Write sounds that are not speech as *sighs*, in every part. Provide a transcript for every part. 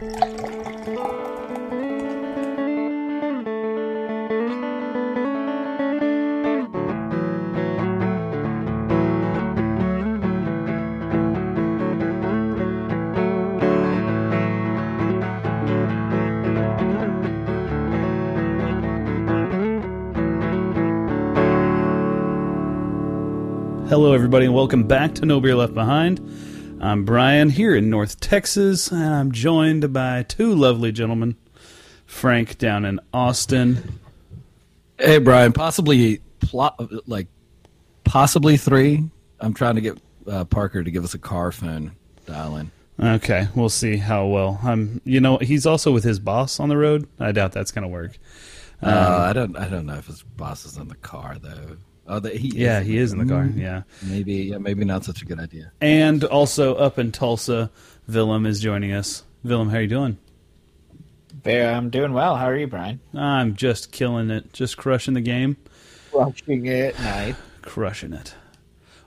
Hello, everybody, and welcome back to No Beer Left Behind. I'm Brian here in North Texas, and I'm joined by two lovely gentlemen. Frank down in Austin. Hey, Brian, possibly plot like possibly three. I'm trying to get uh, Parker to give us a car phone dial in. Okay, we'll see how well. I'm, you know, he's also with his boss on the road. I doubt that's going to work. Uh, I don't. I don't know if his boss is in the car though. Oh, the, he Yeah, is. he is in the car. Yeah, Maybe. Yeah, maybe not such a good idea. and also up in Tulsa, Willem is joining us. Willem, how are you doing? Bear, I'm doing well. How are you, Brian? I'm just killing it, just crushing the game, Crushing it night. crushing it.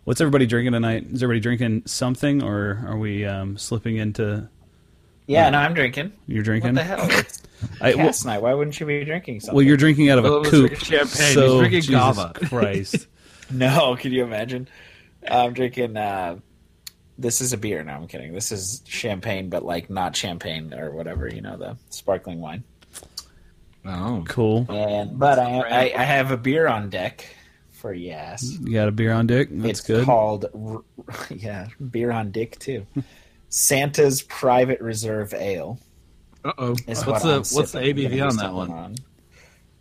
What's everybody drinking tonight? Is everybody drinking something, or are we um, slipping into? Yeah, no, I'm drinking. You're drinking. What the hell? *laughs* It's I, well, cast night. Why wouldn't you be drinking something? well, you're drinking out of a it coupe. drinking champagne. So, He's drinking Jesus Gava. *laughs* Christ. *laughs* no. Can you imagine? I'm drinking. Uh, this is a beer. No, I'm kidding. This is champagne, but like not champagne or whatever. You know, the sparkling wine. Oh, cool. And but I, I, I have a beer on deck for yes. You got a beer on dick. That's it's good. called yeah, beer on dick too. Santa's Private Reserve Ale. uh oh. Is What's what the I'm what's the ABV on that one? on.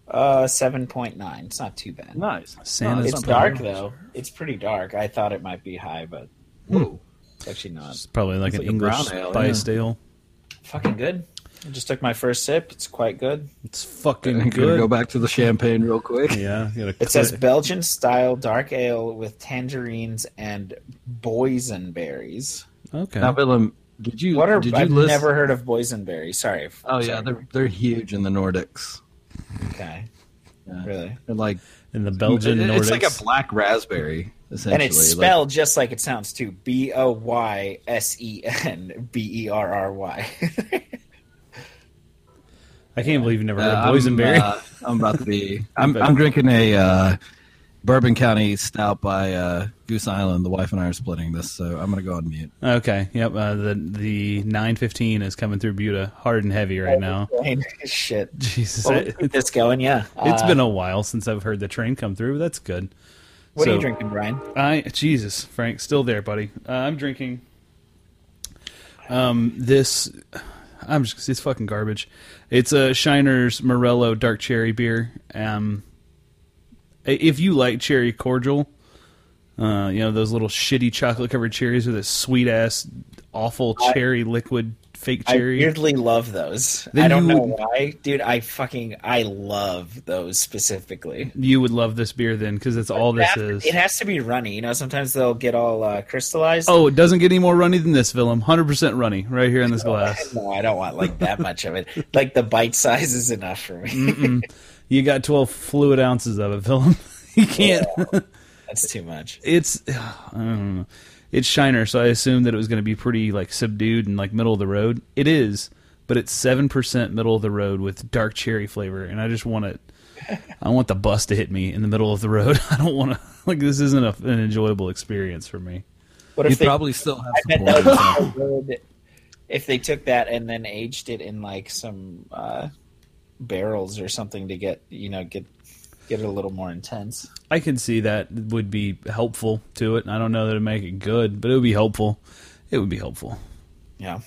Uh, seven point nine. It's not too bad. Nice. Santa's it's dark bad. though. It's pretty dark. I thought it might be high, but Whoa. it's actually not. It's probably like It's an like English brown ale, spiced ale. Fucking good. I just took my first sip. It's quite good. It's fucking I'm good. go back to the champagne real quick. Yeah, you gotta It says. Belgian style dark ale with tangerines and boysenberries. Okay. Now, Willem, did you? What are did you I've list? never heard of boysenberry. Sorry. if- Oh yeah, they're they're huge in the Nordics. okay. Yeah. Really. They're like in the Belgian it- Nordics. It's like a black raspberry, essentially. And it's like- spelled just like it sounds too. B O Y S E N B E R R Y. *laughs* I can't believe you never heard Uh, of boysenberry. I'm, uh, I'm about to be. *laughs* I'm, I'm drinking a uh, Bourbon County Stout by uh, Goose Island. The wife and I are splitting this, so I'm going to go on mute. okay. Yep. Uh, the the 915 is coming through Buda hard and heavy right now. *laughs* Shit. Jesus. Well, it, keep this going, yeah. it's Uh, been a while since I've heard the train come through. That's good. What are you drinking, Brian? I Jesus, Frank, still there, buddy. Uh, I'm drinking. Um, this, I'm just it's fucking garbage. It's a Shiner's Morello Dark Cherry beer. Um, i- if you like cherry cordial, uh, you know those little shitty chocolate covered cherries with a sweet ass, awful I- cherry liquid fake I cherry. weirdly love those. Then I don't know would- why, dude. I fucking I love those specifically. you would love this beer then because it's all this It has- is. It has to be runny. You know, sometimes they'll get all uh, crystallized. Oh, it doesn't get any more runny than this, Willem. Hundred percent runny, right here in this glass. *laughs* No, I don't want like that much of it. Like the bite size is enough for me. *laughs* You got 12 fluid ounces of it, Willem. *laughs* you can't. *laughs* That's too much. It's, *sighs* I don't know. It's Shiner, so I assumed that it was going to be pretty like subdued and like middle of the road. It is, but it's seven percent middle of the road with dark cherry flavor, and I just want it. *laughs* I want the bus to hit me in the middle of the road. I don't want to like this. Isn't a, an enjoyable experience for me. What You they? probably still have I bet that would be so good if they took that and then aged it in like some uh, barrels or something to get you know get get it a little more intense. I could see that would be helpful to it. I don't know that it'd make it good, but it would be helpful. It would be helpful. Yeah.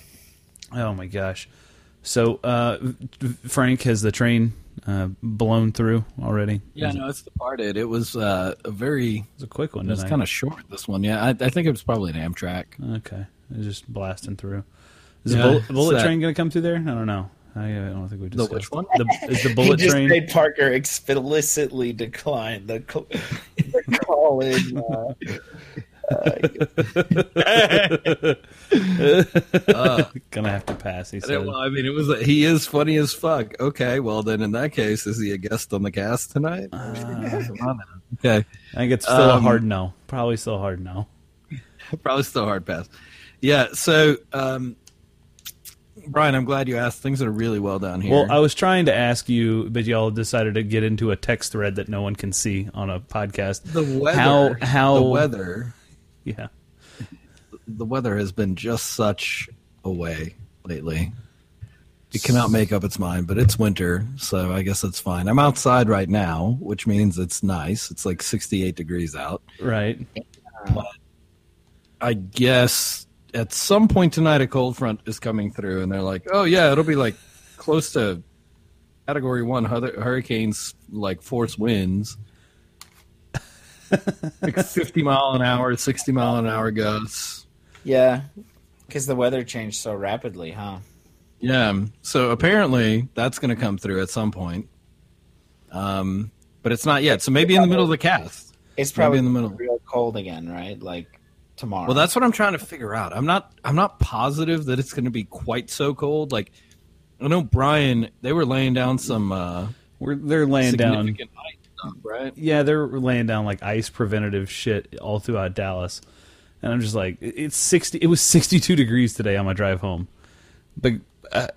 Oh my gosh! So uh, Frank has the train uh, blown through already. Yeah, no, it's departed. It was uh, a very. It's a quick one. It was kind of short. This one, yeah. I, I think it was probably an Amtrak. okay. It's just blasting through. Is Yeah, the bullet, bullet train going to come through there? I don't know. I, I don't think we The which one? The, is the *laughs* bullet he just train? made Parker explicitly decline the, call, *laughs* the call in. Uh, *laughs* Uh, Gonna have to pass. He said. well, I mean, it was. He is funny as fuck. Okay, well then, in that case, is he a guest on the cast tonight? Uh, Come on now. Okay, I think it's still a Um, hard no. Probably still hard no. probably still hard pass. Yeah. So, um, Brian, I'm glad you asked. Things are really well down here. Well, I was trying to ask you, but y'all decided to get into a text thread that no one can see on a podcast. the weather, How how the weather, Yeah. the weather has been just such a way lately. It cannot make up its mind, but it's winter, so I guess it's fine. I'm outside right now, which means it's nice. It's like 68 degrees out. Right. I guess at some point tonight a cold front is coming through, and they're like, "Oh yeah, it'll be like close to Category One hurricanes, like force winds, *laughs* like 50 mile an hour, 60 mile an hour gusts." Yeah, because the weather changed so rapidly, huh? Yeah, so apparently that's going to come through at some point, um, but it's not yet. So maybe in the middle of the cast. It's Maybe probably in the middle. real cold again, right? Like tomorrow. Well, that's what I'm trying to figure out. I'm not. I'm not positive that it's going to be quite so cold. Like I know Brian. They were laying down some uh, We're they're laying down stuff, right? Yeah, they're laying down like ice preventative shit all throughout Dallas. And I'm just like it's 60 it was 62 degrees today on my drive home. But uh,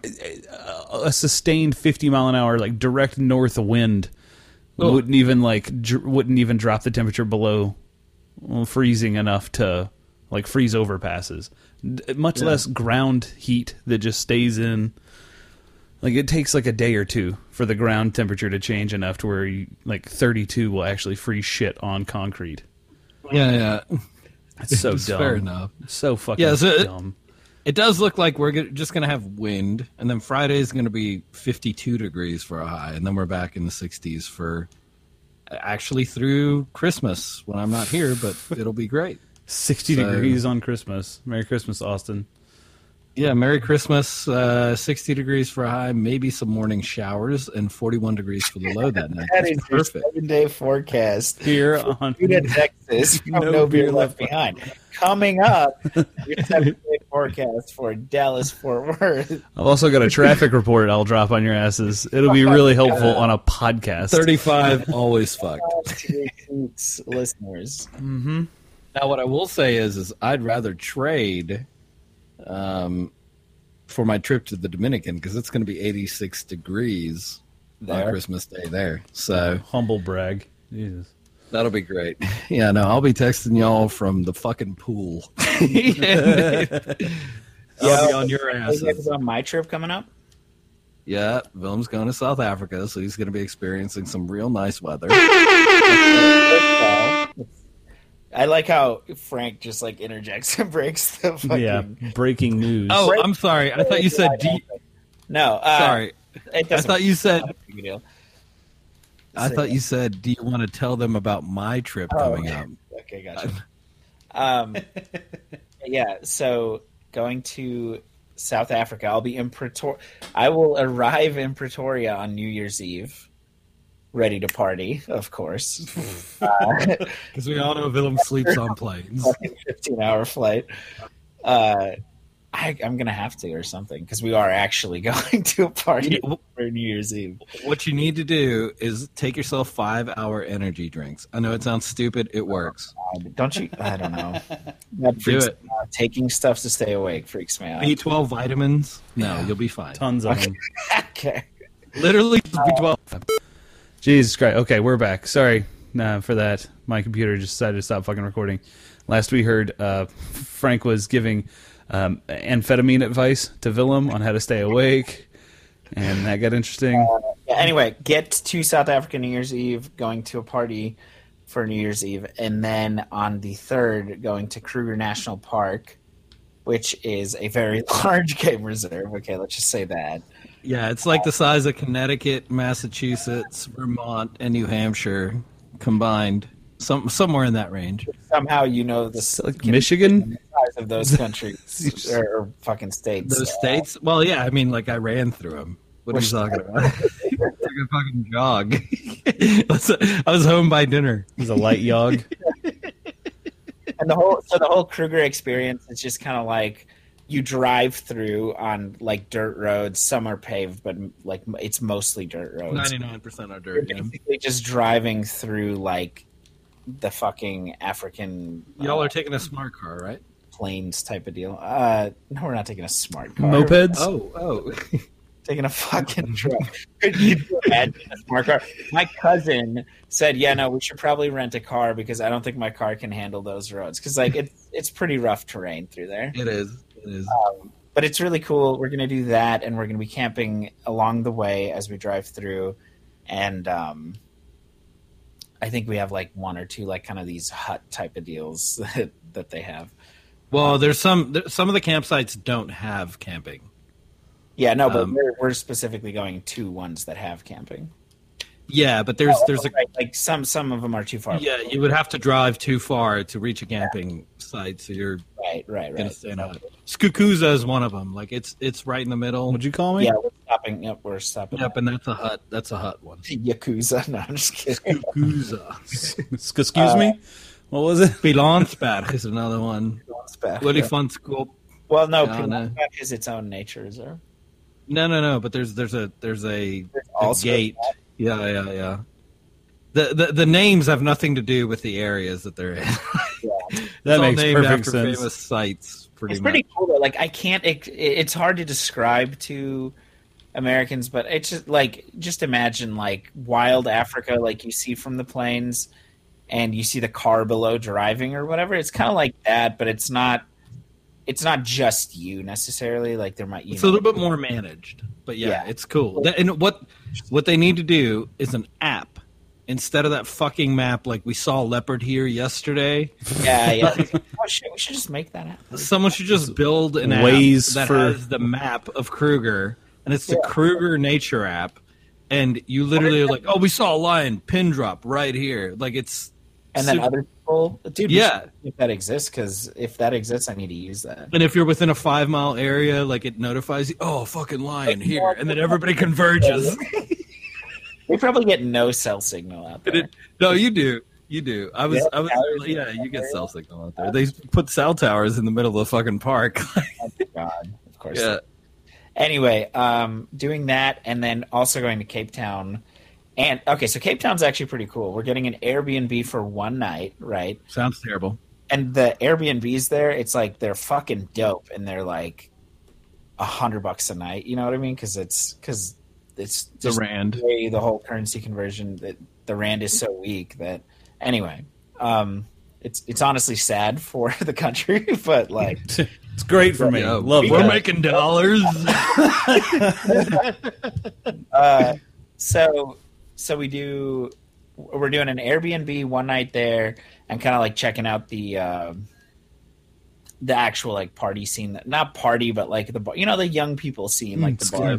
a sustained 50 mile an hour like direct north wind Oh. wouldn't even like dr- wouldn't even drop the temperature below freezing enough to like freeze overpasses. Much Yeah. less ground heat that just stays in like it takes like a day or two for the ground temperature to change enough to where you, like 32 will actually freeze shit on concrete. Yeah, yeah. *laughs* It's so It's dumb. Fair enough. So fucking Yeah, so it- dumb. It does look like we're just going to have wind, and then Friday is going to be 52 degrees for a high, and then we're back in the 60s for actually through Christmas when I'm not here, but it'll be great. *laughs* 60 So- degrees on Christmas. Merry Christmas, Austin. Yeah, Merry Christmas. Uh, 60 degrees for a high, maybe some morning showers, and 41 degrees for the low that night. *laughs* that That's is perfect. seven day forecast. Here on Buda, Texas, *laughs* No no, Beer beer Left left behind. Coming up, *laughs* your seven day forecast for Dallas Fort Worth. I've also got a traffic report I'll drop on your asses. It'll be really helpful on a podcast. 35, always fucked. Listeners. Mm-hmm. Now, what I will say is, is I'd rather trade um, for my trip to the Dominican because it's going to be 86 degrees on Christmas Day there. So Humble brag. Jesus. that'll be great. *laughs* Yeah, no, I'll be texting y'all from the fucking pool. *laughs* *laughs* I'll be on your Are you asses. on my trip coming up? Yeah, Willem's going to South Africa, so he's going to be experiencing some real nice weather. I like how Frank just like interjects and *laughs* breaks the fucking. Yeah. Breaking news. Oh, I'm sorry. I thought you said. D- no, uh, sorry, I thought you said. matter. Big deal. I thought you said. Do you want to tell them about my trip Oh, coming okay. up? Okay, gotcha. um, *laughs* yeah, so going to South Africa, I'll be in Pretoria. I will arrive in Pretoria on New Year's Eve, ready to party, of course. *laughs* uh, Because we all know Willem sleeps on planes. *laughs* 15 hour flight. Uh, I, I'm gonna have to or something because we are actually *laughs* going to a party Yeah, for New Year's Eve. What you need to do is take yourself five hour energy drinks. I know it sounds stupid. It works. Uh, Don't you? I don't know. That freaks it. out. Taking stuff to stay awake freaks me out. B12 vitamins. No, you'll be fine. Tons of them. okay. Literally just B12. Jesus Christ. Okay, we're back. Sorry nah, for that. My computer just decided to stop fucking recording. Last we heard, uh, Frank was giving um, amphetamine advice to Willem on how to stay awake, and that got interesting. Yeah, anyway, get to South Africa New Year's Eve, going to a party for New Year's Eve, and then on the third, going to Kruger National Park, which is a very *laughs* large game reserve. Okay, let's just say that. Yeah, it's like the size of Connecticut, Massachusetts, Vermont, and New Hampshire combined. Some somewhere in that range. Somehow you know the like Michigan? size of those countries or, *laughs* or fucking states. Those states. Well, yeah. I mean, like I ran through them. What are you talking about? *laughs* like a fucking jog. *laughs* I was home by dinner. It was a light jog. and the whole so the whole Kruger experience is just kind of like you drive through on like dirt roads. Some are paved, but like it's mostly dirt roads. Ninety nine percent are You're dirt. Yeah. basically just driving through like the fucking African. Y'all uh, are taking a smart car, right? planes type of deal. Uh, no, we're not taking a smart car. Mopeds. Oh, oh. *laughs* taking a fucking truck. Could you imagine a smart car? My cousin said, "Yeah, no, we should probably rent a car because I don't think my car can handle those roads because like it's it's pretty rough terrain through there." It is. It is. Um, but it's really cool. We're gonna do that, and we're gonna be camping along the way as we drive through, and um, I think we have like one or two like kind of these hut type of deals *laughs* that, that they have. Well, there's some there, some of the campsites don't have camping. Yeah, no, but Um, we're, we're specifically going to ones that have camping. Yeah, but there's there's a Right, like some some of them are too far. yeah you would have to drive too far to reach a camping site, so you're right, right, gonna right. stay in a hut. Skukuza is one of them. Like it's it's right in the middle. What'd you call me? Yeah, we're stopping. Yep, we're stopping. Yep, and that's a hut. That's a hut one. *laughs* Yakuza. No, I'm just kidding. Skukuza. Excuse Uh, me. What was it? Pilanesberg is another one. Really Yeah. fun school. Well, no, Yeah, no. Is its own nature reserve. No, no, no. But there's there's a there's a, There's a also gate. Yeah, yeah, yeah. The, the the names have nothing to do with the areas that they're in. *laughs* That It's all makes named perfect after sense. Famous sites, pretty It's much. pretty cool though. Like I can't. It, it's hard to describe to Americans, but it's just like just imagine like wild Africa, like you see from the planes, and you see the car below driving or whatever. It's kind of like that, but it's not. It's not just you necessarily. Like there might you It's know, a little bit more managed, but yeah, Yeah. it's cool. That- and what what they need to do is an app instead of that fucking map like we saw leopard here yesterday. Yeah, yeah. *laughs* oh shit, we should just make that app. Someone should just build an Waze app that for- has the map of Kruger, and it's the Kruger Nature app. And you literally are like, oh, we saw a lion pin drop right here. Like it's And then super- other people, dude. Yeah. if that exists, because if that exists, I need to use that. And if you're within a five mile area, like it notifies you, oh, fucking lion here, and then everybody converges. *laughs* We probably get no cell signal out there. It- no, you do, you do. I was, Yeah, I was, yeah, you get cell signal out there. They put cell towers in the middle of the fucking park. *laughs* Oh, God, of course. yeah, Anyway, um, doing that, and then also going to Cape Town. And okay, so Cape Town's actually pretty cool. We're getting an Airbnb for one night, right? sounds terrible. And the Airbnbs there, it's like they're fucking dope, and they're like a hundred bucks a night. You know what I mean? Because it's because it's The rand. the way the whole currency conversion that the rand is so weak that anyway, um, it's it's honestly sad for *laughs* the country, *laughs* but like *laughs* It's great for me. Yeah, Love we're that. making dollars. uh, so so we do we're doing an Airbnb one night there and kind of like checking out the uh, the actual like party scene. Not party but like the bar you know the young people scene like the bar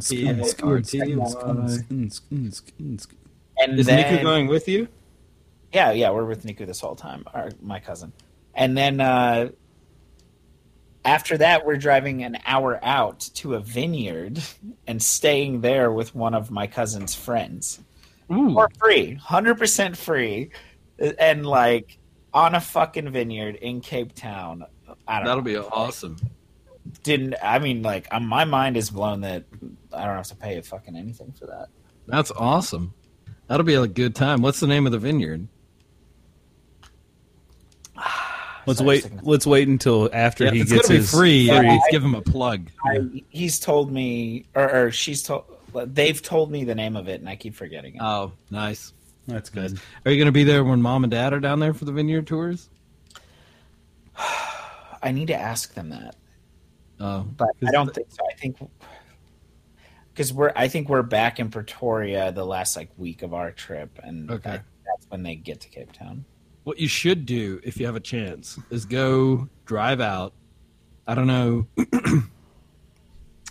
and Is then Niku going with you? yeah yeah we're with Niku this whole time our, my cousin. And then uh after that we're driving an hour out to a vineyard and staying there with one of my cousin's friends Ooh, for free, hundred percent free, and like on a fucking vineyard in Cape Town. I don't that'll know. be awesome. Didn't I mean like um, my mind is blown that I don't have to pay a fucking anything for that. That's awesome. That'll be a good time. What's the name of the vineyard? *sighs* Let's Sorry, wait. Let's wait until after Yeah, he it's gets his free. Yeah, Let's I- give him a plug. I, he's told me, or, or she's told, they've told me the name of it, and I keep forgetting it. Oh, nice. That's Nice. good. Are you going to be there when mom and dad are down there for the vineyard tours? *sighs* I need to ask them that, Oh, but I don't think so. I think because we're, I think we're back in Pretoria the last like week of our trip, and Okay. I- that's when they get to Cape Town. What you should do if you have a chance is go drive out. I don't know. *clears throat*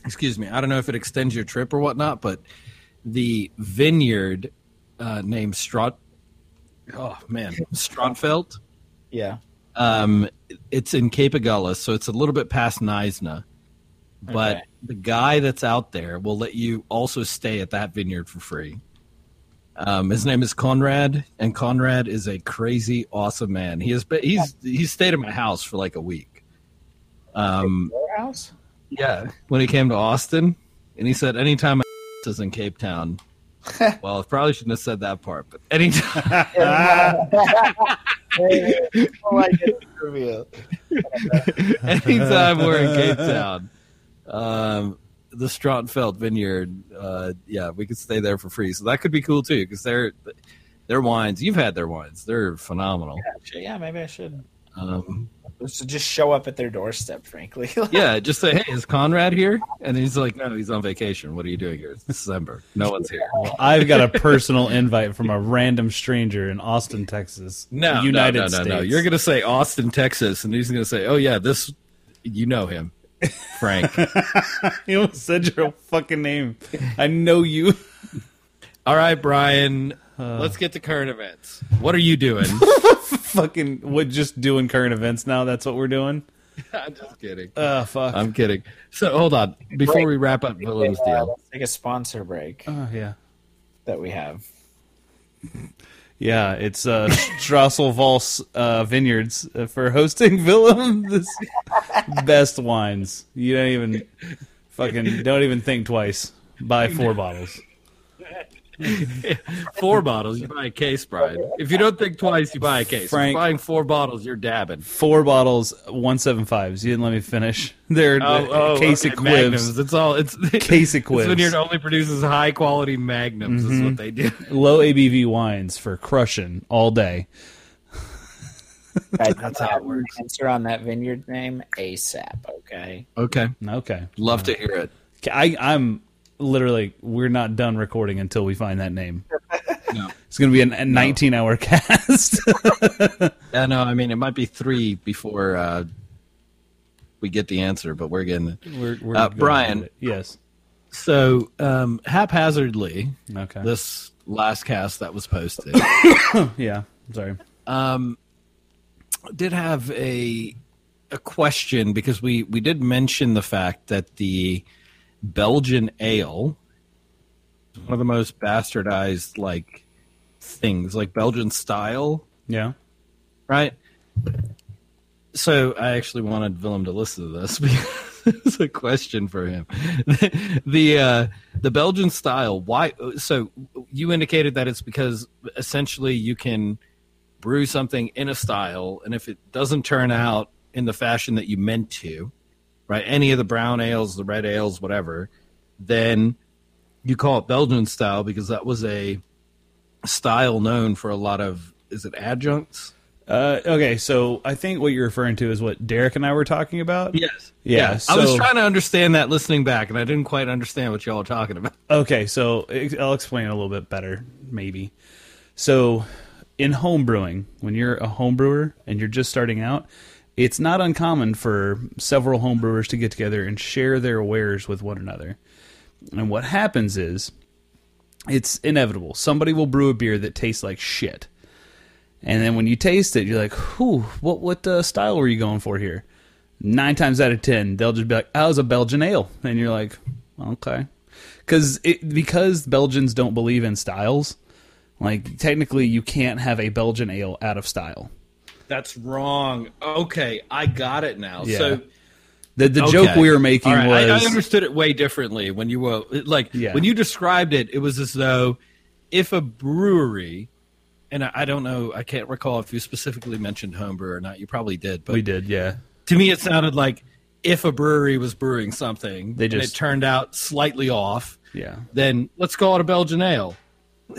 excuse me. I don't know if it extends your trip or whatnot, but the vineyard uh, named Strot. Oh man, Strandveld. Yeah. Um, it's in Cape Agulhas, so it's a little bit past Knysna. But Okay. the guy that's out there will let you also stay at that vineyard for free. Um, his name is Conrad, and Conrad is a crazy, awesome man. He has been, he's he's stayed at my house for like a week. Um, Your house? Yeah, when he came to Austin, and he said anytime I *laughs* is in Cape Town. *laughs* well, I probably shouldn't have said that part, but anytime. *laughs* oh, I get the reveal. Anytime we're in Cape Town, um, the Strandveld Vineyard, uh, yeah, we could stay there for free. So that could be cool too, because their their wines. You've had their wines; they're phenomenal. Yeah, yeah, maybe I should. Um, Just just show up at their doorstep, frankly. *laughs* yeah, just say, "Hey, is Conrad here?" And he's like, "No, he's on vacation. What are you doing here? It's December. No one's here." I've got a personal invite from a random stranger in Austin, Texas. No, United no, no, States. no, no. You're gonna say Austin, Texas, and he's gonna say, "Oh yeah, this, you know him, Frank." *laughs* You almost said your fucking name. I know you. All right, Brian. Uh. let's get to current events. What are you doing? *laughs* fucking what? Just doing current events now. That's what we're doing. *laughs* I'm just kidding. Uh, fuck. I'm kidding. So hold on before we wrap up Willem's Uh, deal. let's take a sponsor break oh yeah. that we have. Yeah, it's uh, Strasselvals uh, Vineyards uh, for hosting *laughs* Willem. This best wines. You don't even fucking don't even think twice. Buy four bottles. *laughs* Four bottles, you buy a case, Brian. If you don't think twice, you buy a case. If Frank- you're buying four bottles, you're dabbing. Four bottles, one seven fives. You didn't let me finish. *laughs* They're uh, case Oh, okay, of Magnums. It's all. It's *laughs* Case of This quibs. vineyard only produces high quality magnums. Is what they do. Low ABV wines for crushing all day. Guys, That's how it works. Answer on that vineyard name ASAP. Okay. Okay, Okay, love to hear it. I, I'm literally we're not done recording until we find that name. *laughs* No. It's going to be an- a 19 hour *laughs* cast. *laughs* Yeah, no, I mean it might be three before uh, we get the answer, but we're getting it. we're, we're Uh, Brian. it. Yes. So um, haphazardly, Okay. this last cast that was posted *coughs* *coughs* yeah. Sorry. um, did have a a question because we we did mention the fact that the Belgian ale is one of the most bastardized like things, like Belgian style, Yeah. right? So I actually wanted Willem to listen to this *laughs* because it's a question for him. *laughs* the uh, the Belgian style. Why? So you indicated that it's because essentially you can brew something in a style, and if it doesn't turn out in the fashion that you meant to, right? Any of the brown ales, the red ales, whatever, then you call it Belgian style because that was a style known for a lot of is it adjuncts? Uh, okay. So I think what you're referring to is what Derek and I were talking about. Yes. Yeah, I was trying to understand that listening back, and I didn't quite understand what y'all were talking about. *laughs* Okay, so I'll explain a little bit better, maybe. So, in home brewing, when you're a home brewer and you're just starting out, it's not uncommon for several home brewers to get together and share their wares with one another. And what happens is, it's inevitable. Somebody will brew a beer that tastes like shit. And then when you taste it, you're like, "Whew, what what uh, style were you going for here?" Nine times out of ten, they'll just be like, "Oh, it was a Belgian ale," and you're like, "Okay," because it because Belgians don't believe in styles. Like technically, you can't have a Belgian ale out of style. That's wrong. Okay, I got it now. Yeah. So The the okay. joke we were making right, I- was I, understood it way differently when you were like Yeah. when you described it. It was as though if a brewery, and I, I don't know, I can't recall if you specifically mentioned homebrew or not. You probably did, but we did, yeah. to me, it sounded like if a brewery was brewing something, They and just- it turned out slightly off, Yeah. then let's call it a Belgian ale. *laughs*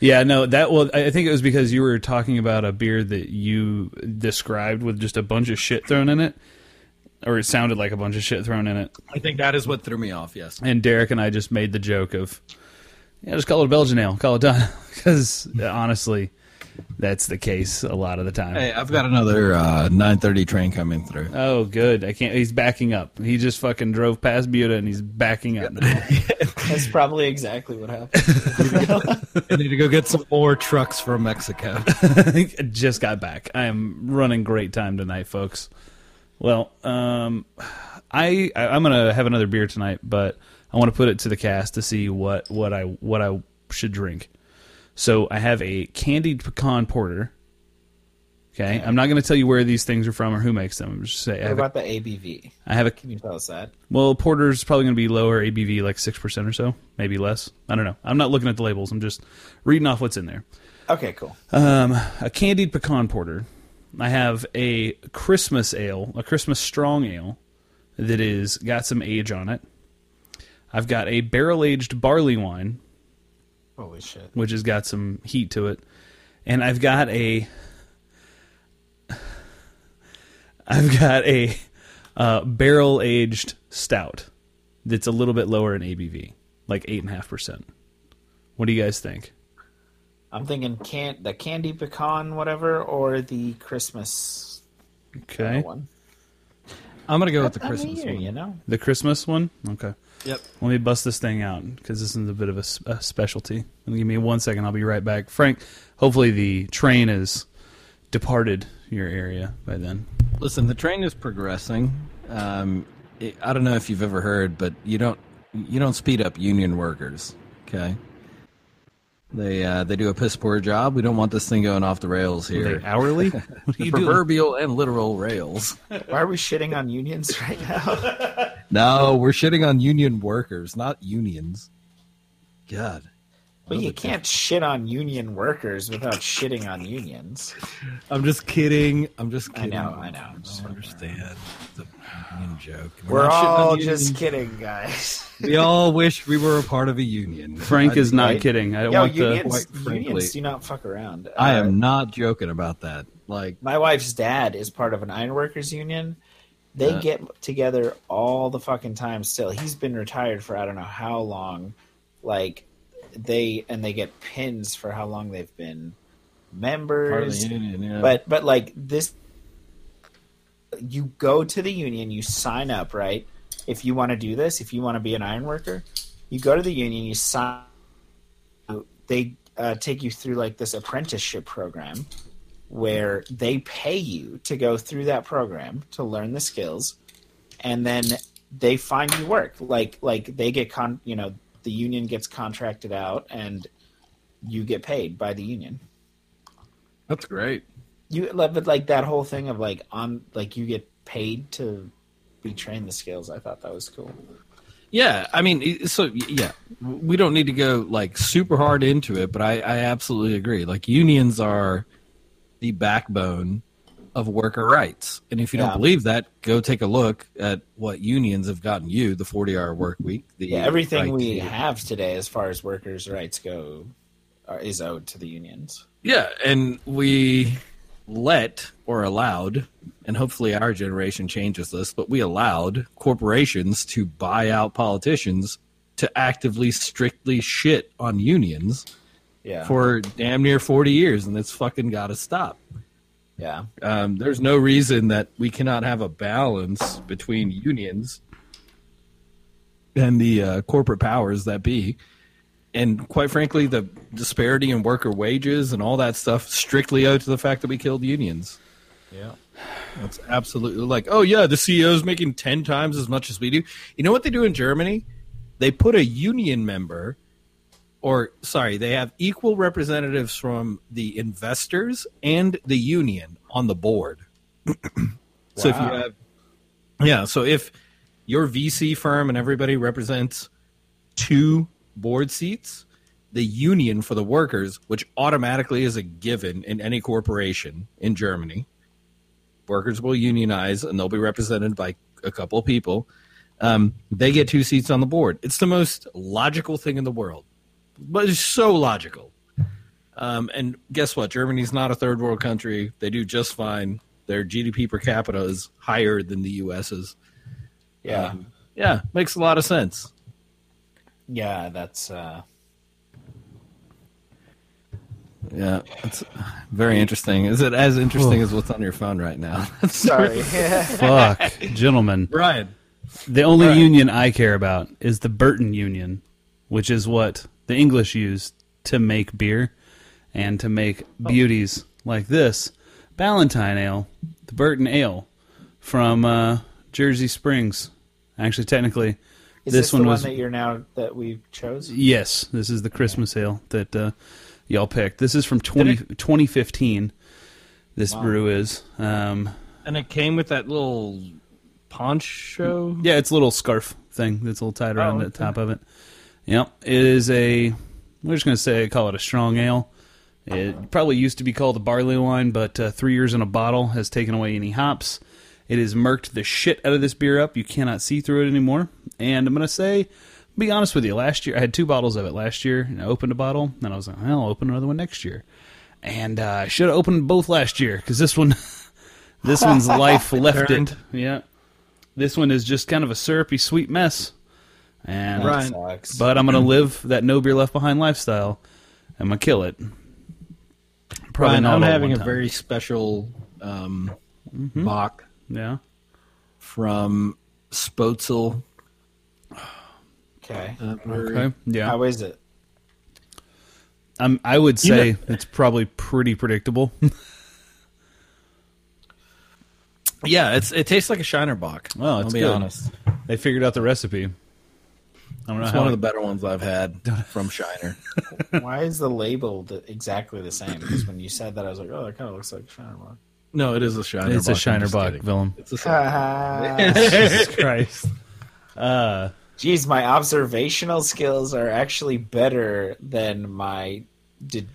Yeah, no, that well, I think it was because you were talking about a beer that you described with just a bunch of shit thrown in it, or it sounded like a bunch of shit thrown in it. I think that is what threw me off. Yes. And Derek and I just made the joke of, yeah, just call it a Belgian ale, call it done, *laughs* because honestly, that's the case a lot of the time. Hey, I've got another uh, 9:30 train coming through. Oh, good. I can't. He's backing up. He just fucking drove past Buda and he's backing up. *laughs* That's probably exactly what happened. I need to go get some more trucks from Mexico. I *laughs* just got back. I am running great time tonight, folks. Well, um, I, I I'm gonna have another beer tonight, but I want to put it to the cast to see what what I what I should drink. So I have a candied pecan porter. Okay, I'm not going to tell you where these things are from or who makes them. I'm just say I what have, a, about the ABV? I have a Can you tell us that? well porter's probably going to be lower ABV, like six percent or so, maybe less. I don't know. I'm not looking at the labels. I'm just reading off what's in there. Okay, cool. um, a candied pecan porter. I have a Christmas ale, a Christmas strong ale that is got some age on it. I've got a barrel aged barley wine, Holy shit. which has got some heat to it, and I've got a I've got a uh, barrel aged stout that's a little bit lower in ABV, like eight and a half percent. What do you guys think? I'm thinking can the candy pecan whatever or the Christmas Okay, one. I'm gonna go with the That time Christmas year, one. you know. the Christmas one. Okay. Yep. Let me bust this thing out because this is a bit of a specialty. Give me one second. I'll be right back. Frank, hopefully the train has departed your area by then. Listen, the train is progressing. Um, it, I don't know if you've ever heard, but you don't you don't speed up union workers. Okay. They uh, they do a piss poor job. We don't want this thing going off the rails Are here. they hourly? What are The *laughs* you doing? proverbial and literal rails. Why are we shitting on unions *laughs* right now? No, we're shitting on union workers, not unions. God. But you can't shit on union workers without shitting on unions. I'm just kidding. I'm just I kidding. know, I know. I don't understand. It's a union joke. We're not shitting on all just kidding, guys. We all wish we were a part of a union. Frank is not right? kidding. I don't Yo, want the. unions, quite frankly- unions do not fuck around. I Uh, am not joking about that. Like, My wife's dad is part of an ironworkers union. They Yeah. get together all the fucking time still. He's been retired for I don't know how long. Like they and they get pins for how long they've been members. part of the union, yeah. But but like this you go to the union, you sign up, right? If you want to do this, if you want to be an iron worker, you go to the union, you sign they uh, take you through like this apprenticeship program where they pay you to go through that program to learn the skills and then they find you work like like they get con you know the union gets contracted out and you get paid by the union that's great. you love but like that whole thing of like on like you get paid to be trained the skills i thought that was cool Yeah, I mean, so yeah, we don't need to go like super hard into it, but I, I absolutely agree. Like unions are the backbone of worker rights, and if you Yeah. don't believe that, go take a look at what unions have gotten you: the forty-hour work week, the yeah everything right we to- have today as far as workers rights go are, is owed to the unions Yeah, and we let or allowed, and hopefully our generation changes this, but we allowed corporations to buy out politicians to actively, strictly shit on unions yeah for damn near 40 years, and it's fucking got to stop. Yeah Um, there's no reason that we cannot have a balance between unions and the uh, corporate powers that be. And quite frankly, the disparity in worker wages and all that stuff strictly owed to the fact that we killed unions. yeah That's absolutely like, oh yeah, the CEO's making ten times as much as we do. You know what they do in Germany? They put a union member, or sorry, they have equal representatives from the investors and the union on the board. *clears throat* so if you have, yeah, so if your VC firm and everybody represents two board seats, the union for the workers, which automatically is a given in any corporation in Germany, workers will unionize and they'll be represented by a couple of people. Um, they get two seats on the board. It's the most logical thing in the world, but it's so logical. Um, and guess what? Germany's not a third world country. They do just fine. Their GDP per capita is higher than the US's. yeah Um, yeah, makes a lot of sense. yeah that's uh Yeah, it's very interesting. Is it as interesting as what's on your phone right now? *laughs* sorry *laughs* Fuck, gentlemen. Brian. The only Right. union I care about is the Burton Union, which is what the English use to make beer and to make beauties like this Ballantine Ale, the Burton Ale from uh, Jersey Springs. Actually, technically, this, this, the one one was that you're now that we chose yes. This is the Christmas ale that uh, y'all picked. This is from 20, 2015. This Wow. brew is. Um, And it came with that little poncho. Yeah, it's a little scarf thing that's a little tied around Oh, the top of it. Yep, it is a. We're just gonna say call it a strong ale. It probably used to be called the barley wine, but uh, three years in a bottle has taken away any hops. It has murked the shit out of this beer up. You cannot see through it anymore. And I'm going to say, be honest with you, last year I had two bottles of it last year, and I opened a bottle, and I was like, well, I'll open another one next year. And uh, I should have opened both last year because this one, *laughs* this one's life left it. Yeah, this one is just kind of a syrupy, sweet mess. And Right. Sucks. but I'm gonna live that no beer left behind lifestyle. I'm gonna kill it. Probably Brian, not I'm having a time. very special um, Mm-hmm. Bock yeah. from Spoetzl. okay. Uh. Okay. Yeah. How is it? I'm, I would You say know- it's probably pretty predictable. *laughs* Yeah, it's it tastes like a Shiner Bock. Well, I'll it's be good. honest. they figured out the recipe. I don't know It's how. one of the better ones I've had *laughs* from Shiner. *laughs* Why is the label th- exactly the same? Because when you said that, I was like, oh, that kind of looks like Shiner Bock. No, it is a Shiner. it's Bock. a I'm Shiner just Bock, kidding. Willem. It's a Shiner. *laughs* Jesus Christ. Uh, Geez, my observational skills are actually better than my de-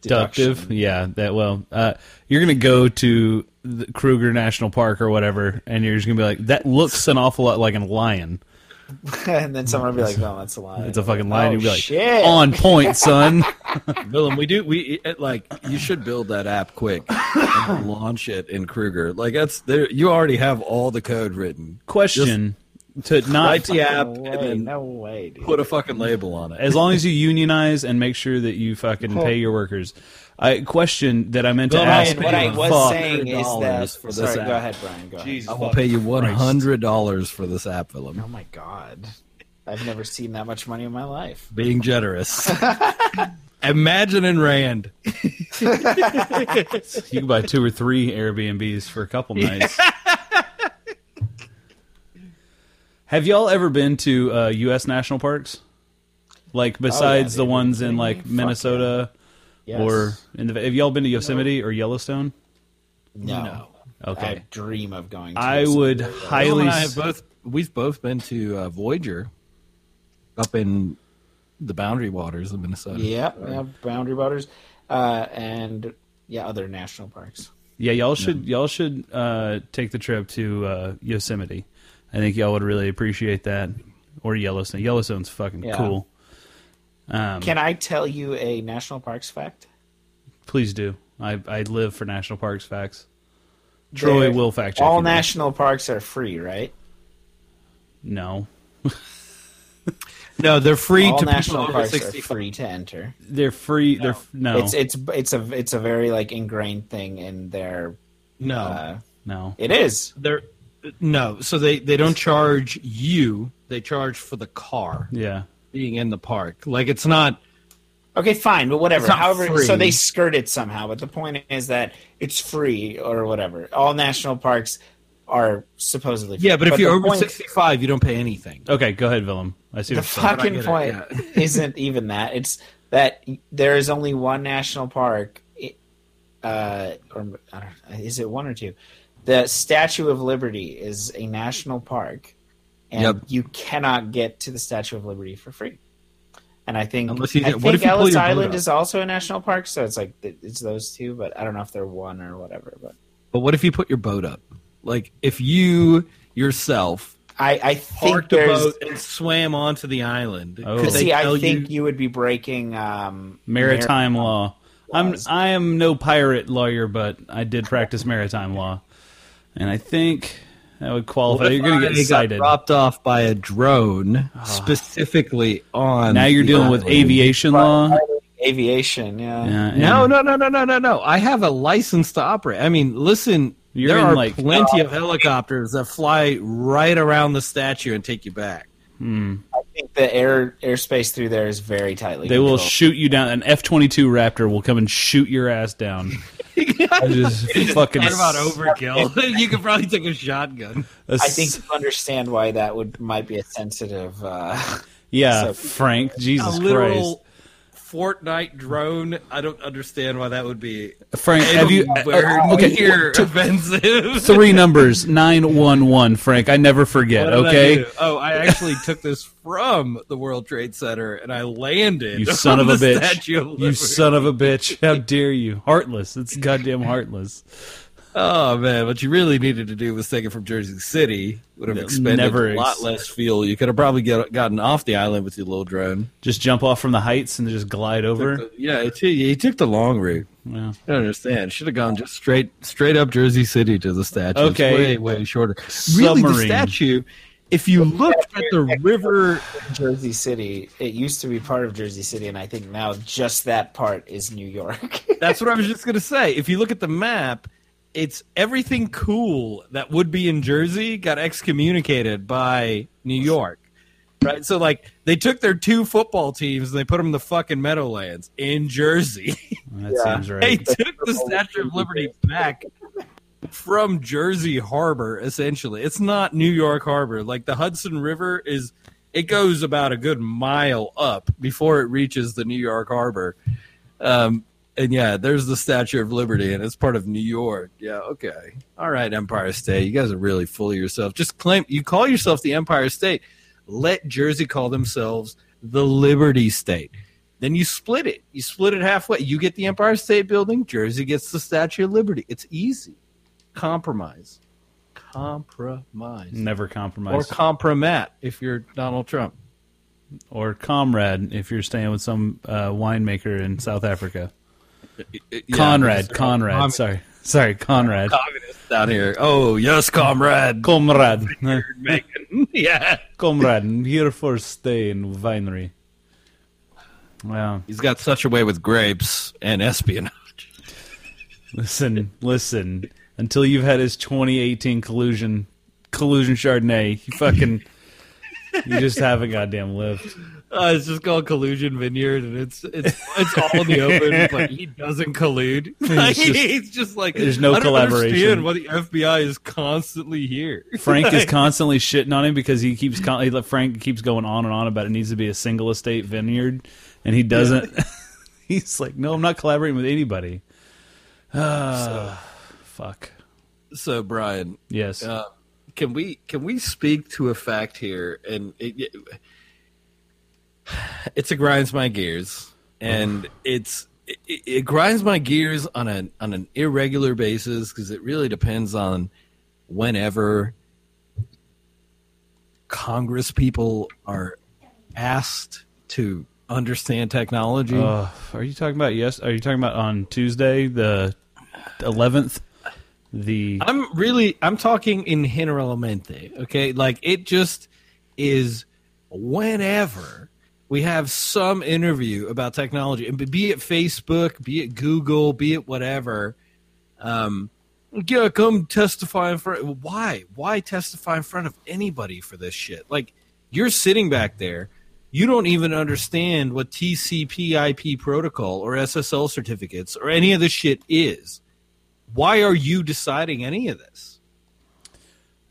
deductive. deduction. Yeah, that well. Uh, you're gonna go to the Kruger National Park or whatever, and you're just gonna be like, that looks an awful lot like a lion. *laughs* and then someone will be like, no, oh, that's a lie. It's a fucking lie. Oh, You'd be oh, like, shit. on point, son. *laughs* Willem, we do we it, like you should build that app quick and launch it in Kruger. Like that's there. You already have all the code written. Question to not Write the app No and way, then no way, dude. put a fucking label on it. as long as you unionize and make sure that you fucking pay your workers. I question that I meant to Bill, ask. What I was saying is that. for this Sorry, app. go ahead, Brian. Go ahead. Jesus I will fucking pay you hundred dollars for this app, Willem. Oh my god, I've never seen that much money in my life. Being generous. *laughs* Imagine in Rand. *laughs* You can buy two or three Airbnbs for a couple nights. *laughs* Have y'all ever been to uh, U.S. national parks? Like besides the Oh, dude. ones in like Fuck Minnesota Yes. or in the have y'all been to Yosemite or Yellowstone? no. No. Okay. I dream of going. To I Yosemite. would highly and I s- have both. We've both been to uh, Voyageurs, up in the Boundary Waters of Minnesota. Yeah, yeah, Boundary Waters, uh, and yeah, other national parks. Yeah, y'all should y'all should uh, take the trip to uh, Yosemite. I think y'all would really appreciate that. Or Yellowstone. Yellowstone's fucking Yeah. cool. Um, Can I tell you a national parks fact? please do. I I live for national parks facts. Troy They're- will fact check. All you, though. national parks are free, right? No, *laughs* No, they're free All to national people over parks are free to enter. they're free. They're no, It's it's it's a it's a very like ingrained thing in their. No, Uh, no. it is. they're no. So they they don't charge you. They charge for the car Yeah, being in the park. Like it's not. Okay, fine, but whatever. However, free. so they skirt it somehow. But the point is that it's free or whatever. All national parks are supposedly free. Yeah, but if you're over point- 65, you don't pay anything. Okay, go ahead, Willem. I see the what you're fucking get it, point yeah. *laughs* isn't even that. It's that there is only one national park. Uh, or I don't know, is it one or two? The Statue of Liberty is a national park, and Yep. you cannot get to the Statue of Liberty for free. And I think Unless you I get- what think if you Ellis Island is also a national park, so it's like it's those two. But I don't know if they're one or whatever. But But what if you put your boat up? Like if you yourself I I think parked a there's. boat and swam onto the island, Oh. could See, I think you? you would be breaking um, maritime law. I'm. I am no pirate lawyer, but I did practice maritime law, and I think that would qualify. What You're gonna I get got cited. dropped off by a drone ah. specifically on. Now you're the dealing with island. aviation law. aviation. Yeah. Yeah, No, no, no, no, no, no, no. I have a license to operate. I mean, listen, You're there in, are like- plenty of helicopters that fly right around the statue and take you back. Hmm. I think the air airspace through there is very tightly. They will shoot you down. An F twenty two Raptor will come and shoot your ass down. *laughs* I just fucking. What about overkill? *laughs* you could probably take a shotgun. a I think s- you understand why that would might be a sensitive. Uh, Yeah, *laughs* so- Frank. A Jesus Christ. Fortnite drone. I don't understand why that would be Frank, have you anywhere uh, okay? t- offensive. *laughs* three numbers nine one one. Frank, I never forget. Did I Okay. Oh, I actually took this from the World Trade Center and I landed. you *laughs* son on of a bitch. Of You son of a bitch. How *laughs* dare you? Heartless. It's goddamn heartless. Oh man, what you really needed to do was take it from Jersey City. Would have expended Never a lot ex- less fuel. You could have probably get, gotten off the island with your little drone. Just jump off from the heights and just glide over. Yeah, it, he took the long route. Yeah. I don't understand. Should have gone just straight straight up Jersey City to the statue. It's Okay. way way shorter. Really, the statue. If you looked at the river, Jersey City. It used to be part of Jersey City, and I think now just that part is New York. that's what I was *laughs* just gonna say. If you look at the map, it's everything cool that would be in Jersey got excommunicated by New York. Right, so like they took their two football teams and they put them in the fucking Meadowlands in Jersey. That Yeah. seems *laughs* right. they took the Statue of Liberty back from Jersey Harbor, essentially. It's not New York Harbor. Like the Hudson River is, it goes about a good mile up before it reaches the New York Harbor. Um, and yeah, there's the Statue of Liberty, and it's part of New York. Yeah, okay. All right, Empire State. You guys are really full of yourself. Just claim you call yourself the Empire State. Let Jersey call themselves the Liberty State. Then you split it. You split it halfway. You get the Empire State Building. Jersey gets the Statue of Liberty. It's easy. Compromise. Compromise. Never compromise. Or compromat if you're Donald Trump. Or comrade if you're staying with some uh, winemaker in South Africa. Yeah, Conrad, Mr. Conrad. Communist Sorry, sorry, Conrad. down here. Oh yes, comrade. Comrade, *laughs* Macon. *laughs* yeah. comrade, I'm here for stay in winery. Wow. He's got such a way with grapes and espionage. Listen, listen. Until you've had his 2018 collusion, collusion Chardonnay, you fucking, you just haven't goddamn lived. Uh, it's just called Collusion Vineyard, and it's it's it's all in the open, but he doesn't collude. *laughs* Like, just- he's just like there's no I don't collaboration. Why the FBI is constantly here? *laughs* Frank is constantly shitting on him because he keeps con- he, Frank keeps going on and on about it needs to be a single estate vineyard, and he doesn't. *laughs* He's like, no, I'm not collaborating with anybody. *sighs* Ah, fuck. So, Brian, Yes. uh, can we can we speak to a fact here? And it, it, it's a grinds my gears, and it's it, it grinds my gears on a on an irregular basis because it really depends on whenever Congress people are asked to understand technology. Uh, are you talking about yes? Are you talking about on Tuesday the 11th? The I'm really I'm talking in generalmente, okay? Like it just is whenever we have some interview about technology, and be it Facebook, be it Google, be it whatever, um, yeah, come testify in front. Why? Why testify in front of anybody for this shit? Like you're sitting back there, you don't even understand what TCP/IP protocol or SSL certificates or any of this shit is why are you deciding any of this?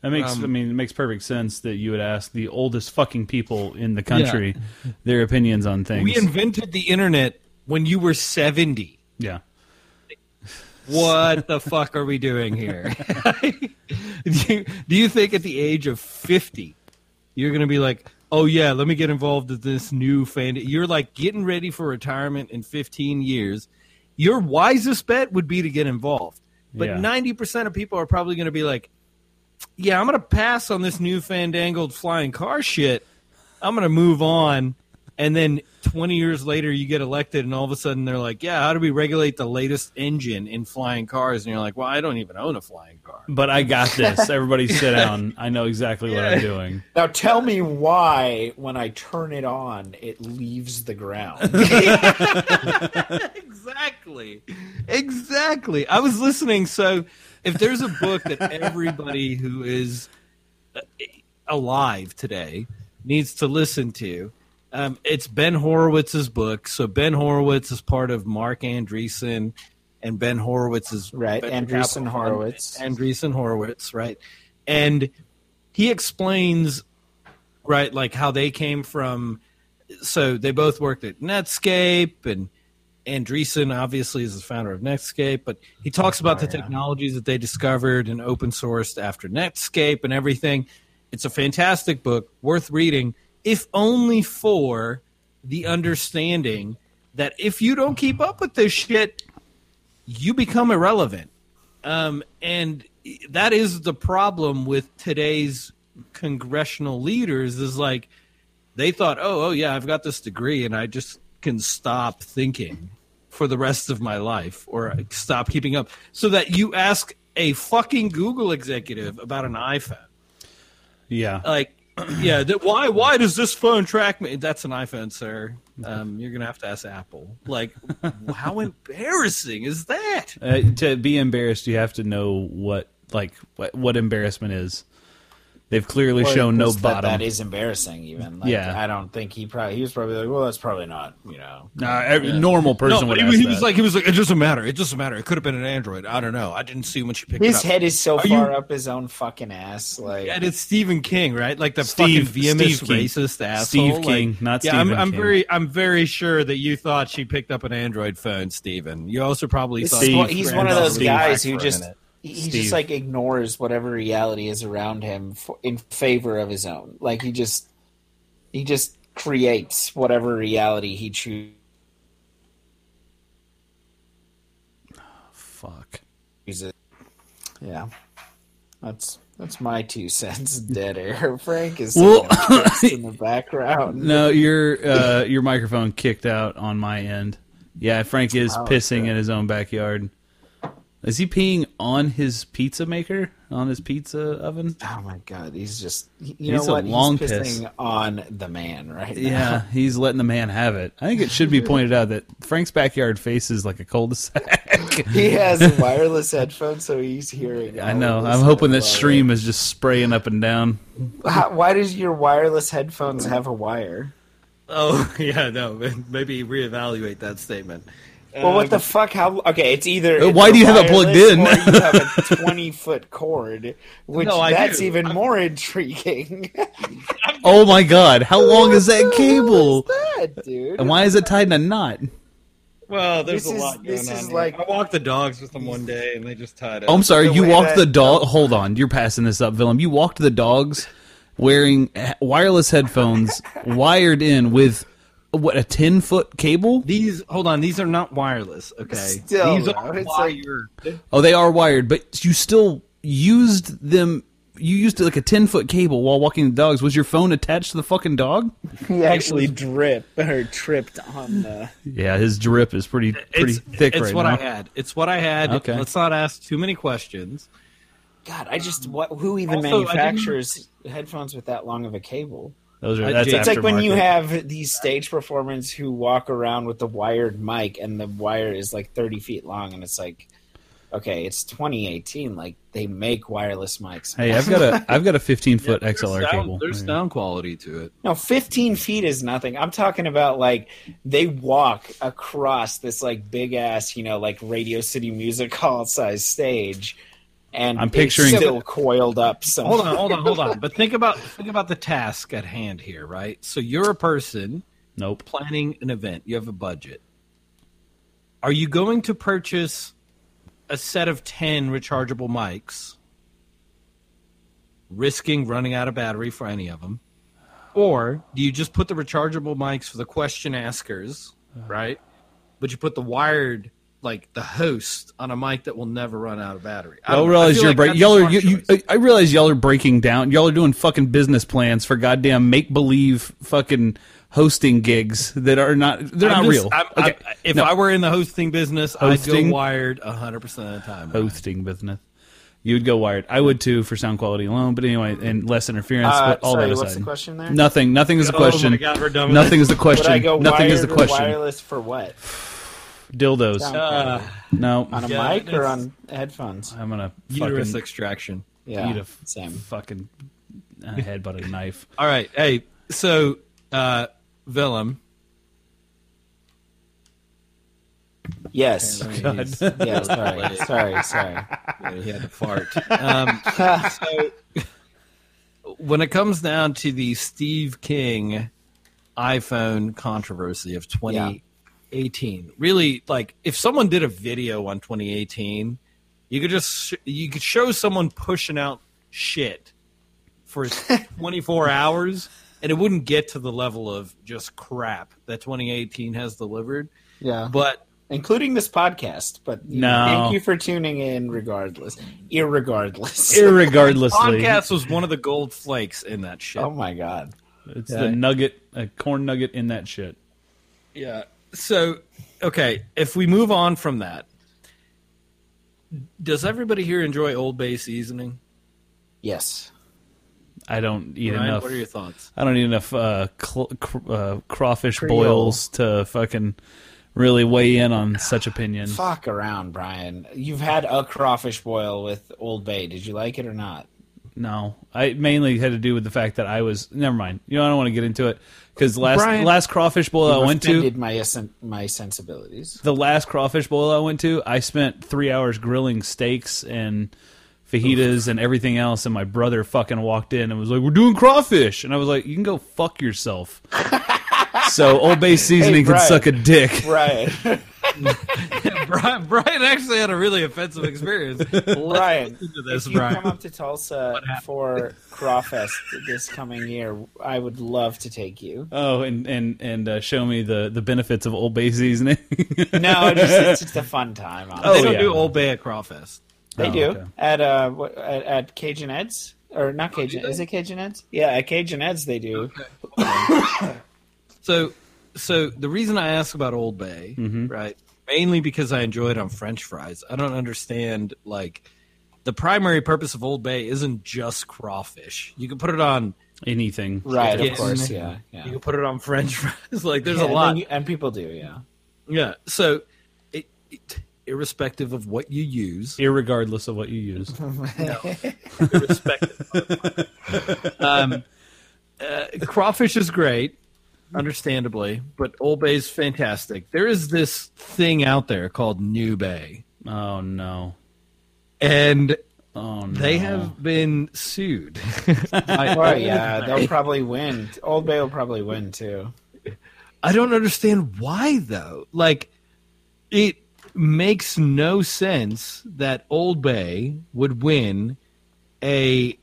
That makes um, I mean it makes perfect sense that you would ask the oldest fucking people in the country their opinions on things. We invented the internet when you were 70. yeah. What the fuck are we doing here? *laughs* *laughs* do, you, do you think at the age of 50, you're going to be like, oh, yeah, let me get involved in this new fan? You're like getting ready for retirement in 15 years. Your wisest bet would be to get involved. But Yeah. 90% of people are probably going to be like, yeah, I'm going to pass on this new fandangled flying car shit. I'm going to move on. And then 20 years later, you get elected, and all of a sudden they're like, yeah, how do we regulate the latest engine in flying cars? And you're like, well, I don't even own a flying car. But I got this. *laughs* Everybody sit down. I know exactly what I'm doing. now tell me why, when I turn it on, it leaves the ground. *laughs* *laughs* exactly. Exactly. I was listening. So, if there's a book that everybody who is uh, alive today needs to listen to, um, it's Ben Horowitz's book. So, Ben Horowitz is part of Marc Andreessen, and Ben Horowitz is Right, venture Andreessen. Horowitz. Andreessen Horowitz, right? And he explains right like how they came from so they both worked at Netscape, and Andreessen obviously is the founder of Netscape. But he talks about the technologies that they discovered and open sourced after Netscape and everything. It's a fantastic book, worth reading, if only for the understanding that if you don't keep up with this shit, you become irrelevant. Um, and that is the problem with today's congressional leaders is like they thought, oh, oh yeah, I've got this degree and I just can stop thinking for the rest of my life or stop keeping up. So that you ask a fucking Google executive about an iPhone. Yeah. Like, *clears throat* yeah, that, why why does this phone track me? That's an iPhone, sir. Um, you're gonna have to ask Apple. Like, *laughs* how embarrassing is that? Uh, to be embarrassed, you have to know what like what, what embarrassment is. They've clearly Or shown no just bottom. That, that is embarrassing. Even like, Yeah. I don't think he probably he was probably like, well, that's probably not. You know, Nah, every normal person no, would but ask he, he was that. like, he was like, it doesn't matter. It doesn't matter. It could have been an Android. I don't know. I didn't see when she picked up. his it up. head is so Are far you- up his own fucking ass. Like, And it's Stephen King, right? Like the Steve- fucking VMS Steve King. racist asshole. Steve Like, King, not yeah, I'm, I'm King. very, I'm very sure that you thought she picked up an Android phone, Stephen. You also probably This thought Steve- he's one of those guys who just minute. He Steve. just like ignores whatever reality is around him for, in favor of his own. Like he just he just creates whatever reality he chooses. Fuck. Yeah, that's that's my two cents. Dead air. *laughs* Frank is Well- well, *laughs* in the background. No, your uh, your microphone kicked out on my end. Yeah, Frank is Oh, pissing okay. in his own backyard. Is he peeing on his pizza maker? On his pizza oven? Oh my god, he's just you He's know a what? long he's piss. on the man right now. Yeah, *laughs* he's letting the man have it. I think it should be pointed out that Frank's backyard faces like a cul-de-sac. *laughs* He has wireless headphones, so he's hearing. I know. I'm hoping that stream is just spraying up and down. How, why does your wireless headphones have a wire? Oh *laughs* yeah, no. Maybe reevaluate that statement. Well, what the fuck? How? Okay, it's either. Uh, it's why do you have it plugged in? Or you have a *laughs* twenty foot cord, which No, that's do. even more intriguing. *laughs* Oh my god, how long is that cable? that, dude? And why is it tied in a knot? Well, there's This a is- lot going this on. is here. like- I walked the dogs with them one day, and they just tied up. Oh, I'm sorry, The you walked that- the dog. Hold on, you're passing this up, Willem. You walked the dogs wearing wireless headphones *laughs* wired in with what a ten foot cable. These, hold on, these are not wireless. Okay, Still, these though, are it's like- Oh, they are wired, but you still used them. You used like a ten foot cable while walking the dogs. Was your phone attached to the fucking dog? He actually dripped or tripped on the. Yeah, his drip is pretty pretty it's thick it's right what now. I had. It's what I had. Okay. Let's not ask too many questions. God, I just what? Who even Also, manufactures headphones with that long of a cable? Those are Uh, that's It's like when you have these stage performers who walk around with the wired mic, and the wire is like thirty feet long, and it's like, okay, it's 2018. Like they make wireless mics. Hey, I've got a *laughs* I've got a 15 foot There's XLR sound- cable. There's sound quality to it. No, 15 feet is nothing. I'm talking about like they walk across this like big ass, you know, like Radio City Music Hall size stage, and I'm it's picturing- still coiled up. Some Hold on, hold on, hold on. But think about think about the task at hand here, right? So you're a person Nope. planning an event. You have a budget. Are you going to purchase a set of 10 rechargeable mics, risking running out of battery for any of them? Or do you just put the rechargeable mics for the question askers, uh-huh. right? But you put the wired, like the host, on a mic that will never run out of battery. I don't know. I realize you're like break, y'all are you, you. I realize y'all are breaking down. Y'all are doing fucking business plans for goddamn make believe fucking hosting gigs that are not they're I'm not just- real. I'm- okay, I'm- if no. I were in the hosting business, Hosting? I'd go wired 100% of the time. hosting business. You would go wired. I would too for sound quality alone. But anyway, and less interference. Uh, but all sorry, that what's the question there? nothing. Nothing is the Oh question. my God, we're done with Nothing is the Would question. I go Nothing wired is the question. wireless for what? Dildos. Sound Uh, no, on a yeah, mic or on headphones? I'm gonna Uterus fucking extraction. Yeah, eat a f- same. fucking uh, *laughs* headbutt a knife. All right. Hey, so uh, Willem. Yes. God. yeah. Sorry. Sorry. Sorry. He had to fart. Um, *laughs* so when it comes down to the Steve King iPhone controversy of 2018. Really, like if someone did a video on 2018, you could just you could show someone pushing out shit for *laughs* 24 hours, and it wouldn't get to the level of just crap that 2018 has delivered. Yeah. But including this podcast. But No. thank you for tuning in, regardless, irregardless. *laughs* Irregardlessly, *laughs* podcast was one of the gold flakes in that shit. oh my god! it's Yeah. the nugget, a corn nugget in that shit. Yeah. So, okay, if we move on from that, does everybody here enjoy Old Bay seasoning? Yes. I don't eat Ryan, enough. what are your thoughts? I don't eat enough uh, cl- cr- uh, crawfish Creole. boils to fucking really weigh in on such opinion. Fuck around, Brian. You've had a crawfish boil with Old Bay. Did you like it or not? No, I mainly had to do with the fact that I was. Never mind. You know, I don't want to get into it because last Brian- last crawfish boil I went to, my my sensibilities. the last crawfish boil I went to, I spent three hours grilling steaks and fajitas and everything else, and my brother fucking walked in and was like, "We're doing crawfish," and I was like, "You can go fuck yourself." *laughs* so Old Bay seasoning can suck a dick. Right, *laughs* Brian, Brian actually had a really offensive experience. Brian. Listen to this, if you Brian. come up to Tulsa for Crawfest this coming year, I would love to take you. Oh, and and and uh, show me the the benefits of Old Bay seasoning. No, it's just, it's just a fun time. Oh, they don't yeah. do Old Bay at Crawfest. They Oh, do okay. at uh what, at, at Cajun Ed's or not Cajun? Is it Cajun Ed's? Yeah, at Cajun Ed's they do. *laughs* So, so the reason I ask about Old Bay, Mm-hmm. right, mainly because I enjoy it on French fries. I don't understand like the primary purpose of Old Bay isn't just crawfish. You can put it on. Anything, Right, Yeah. of course, yeah, yeah. You can put it on French *laughs* fries. Like there's Yeah, a lot. then you- and people do, yeah. Yeah. So, it, it, irrespective of what you use, irregardless of what you use. *laughs* *laughs* irrespective. um, uh, crawfish is great, understandably, but Old Bay's fantastic. There is this thing out there called New Bay, Oh no! and Oh no! they have been sued. *laughs* by Well, yeah, they'll probably win. Old Bay will probably win too. I don't understand why though. Like it makes no sense that Old Bay would win a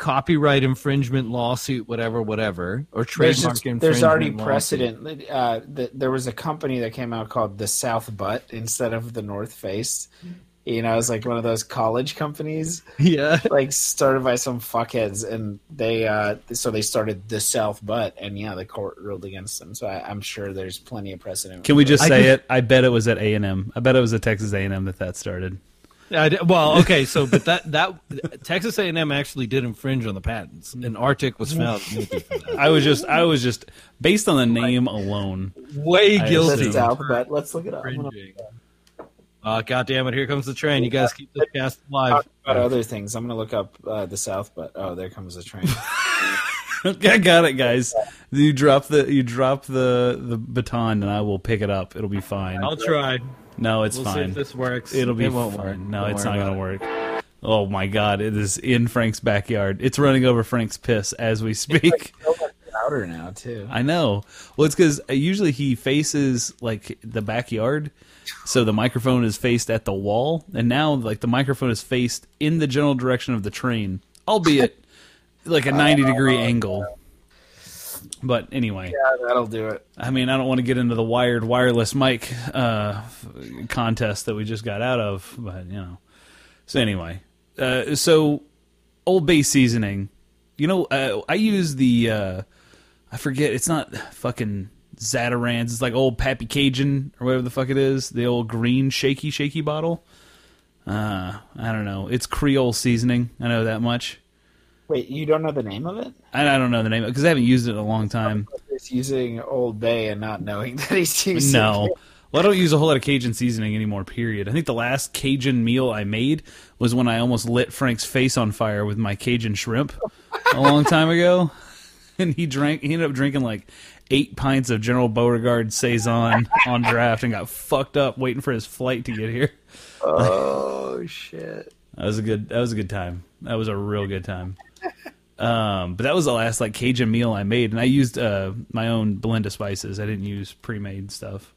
copyright infringement lawsuit, whatever, whatever, or There's, trademark just- infringement. there's already lawsuit. precedent. Uh, th there was a company that came out called the South Butt instead of the North Face. You know, it's like one of those college companies, Yeah. *laughs* like started by some fuckheads, and they uh, so they started the South Butt, and yeah, the court ruled against them. So I, I'm sure there's plenty of precedent. Can we just I say just- it? I bet it was at A and M. I bet it was at Texas A and M that that started. I d- well, okay, so but that that Texas A&M actually did infringe on the patents, and Arctic was found guilty for that. I was just, I was just based on the name alone. Way guilty. the assume. South Butt. Let's look it up. I'm gonna infringing. Uh, God damn it! Here comes the train. You guys keep this cast live. about other things. I'm gonna look up uh, the South Butt Oh, there comes the train. *laughs* I got it, guys. You drop the, you drop the the baton, and I will pick it up. It'll be fine. I'll try. No, it's We'll see fine. if this works. It'll be It won't fine. work. No, Don't it's not going to work. Oh my god, it is in Frank's backyard. It's running over Frank's piss as we speak. Louder now too. I know. Well, it's because usually he faces like the backyard, so the microphone is faced at the wall, and now like the microphone is faced in the general direction of the train, albeit like a *laughs* ninety degree angle. But anyway, Yeah, that'll do it. I mean, I don't want to get into the wired wireless mic uh, contest that we just got out of, but you know. So anyway, uh, so Old Bay seasoning. You know, uh, I use the uh, I forget. It's not fucking Zatarain's. It's like old Pappy Cajun or whatever the fuck it is. The old green shaky shaky bottle. Uh, I don't know. It's Creole seasoning. I know that much. Wait, you don't know the name of it? I, I don't know the name of it because I haven't used it in a long time. He's using Old Bay and not knowing *laughs* that he's using. No. Well, I don't use a whole lot of Cajun seasoning anymore, period. I think the last Cajun meal I made was when I almost lit Frank's face on fire with my Cajun shrimp a long time ago. *laughs* And he drank, he ended up drinking like eight pints of General Beauregard Saison on draft and got fucked up waiting for his flight to get here. Oh shit! That was a good, that was a good time. That was a real good time. Um, but that was the last like Cajun meal I made, and I used uh, my own blend of spices. I didn't use pre-made stuff.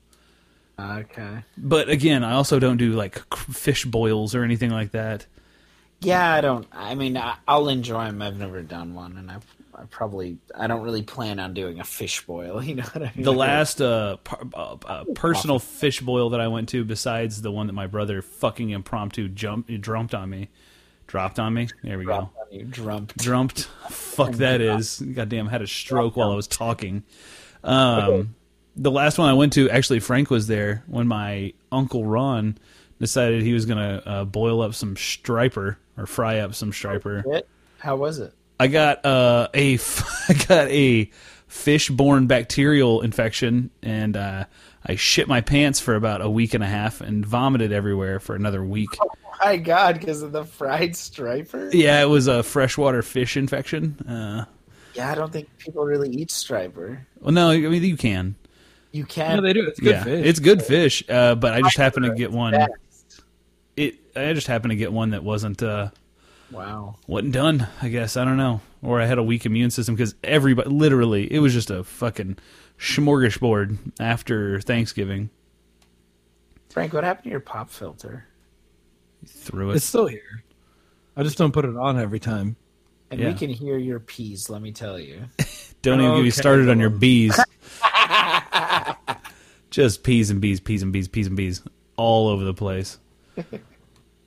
Okay. But again, I also don't do like fish boils or anything like that. Yeah, I don't. I mean, I, I'll enjoy them. I've never done one, and I, I probably I don't really plan on doing a fish boil. *laughs* You know what I mean? The last uh, par- uh, uh, personal fish boil that I went to, besides the one that my brother fucking impromptu jumped, drumped on me, dropped on me. There we go. Drop on you, drumped. Drumped. Fuck that is. Goddamn, I had a stroke while I was talking. Um, the last one I went to, actually, Frank was there when my uncle Ron decided he was gonna uh, boil up some striper or fry up some striper. It? How was it? I got uh, a f- *laughs* I got a fish-borne bacterial infection, and uh, I shit my pants for about a week and a half and vomited everywhere for another week. My God, because of the fried striper. Yeah, it was a freshwater fish infection. Uh, Yeah, I don't think people really eat striper. well, no, I mean you can. You Yeah, can. they do. It's good yeah, fish. it's good fish. Uh, but I just happened to get one. Best. It I just happened to get one that wasn't uh, Wow. wasn't done. I guess I don't know, or I had a weak immune system because everybody literally it was just a fucking smorgasbord after Thanksgiving. Frank, what happened to your pop filter? Threw it. It's still here. I just don't put it on every time. And Yeah. we can hear your peas, let me tell you. *laughs* Don't even get me started on your well. *laughs* bees. Just peas and bees, peas and bees, peas and bees, all over the place.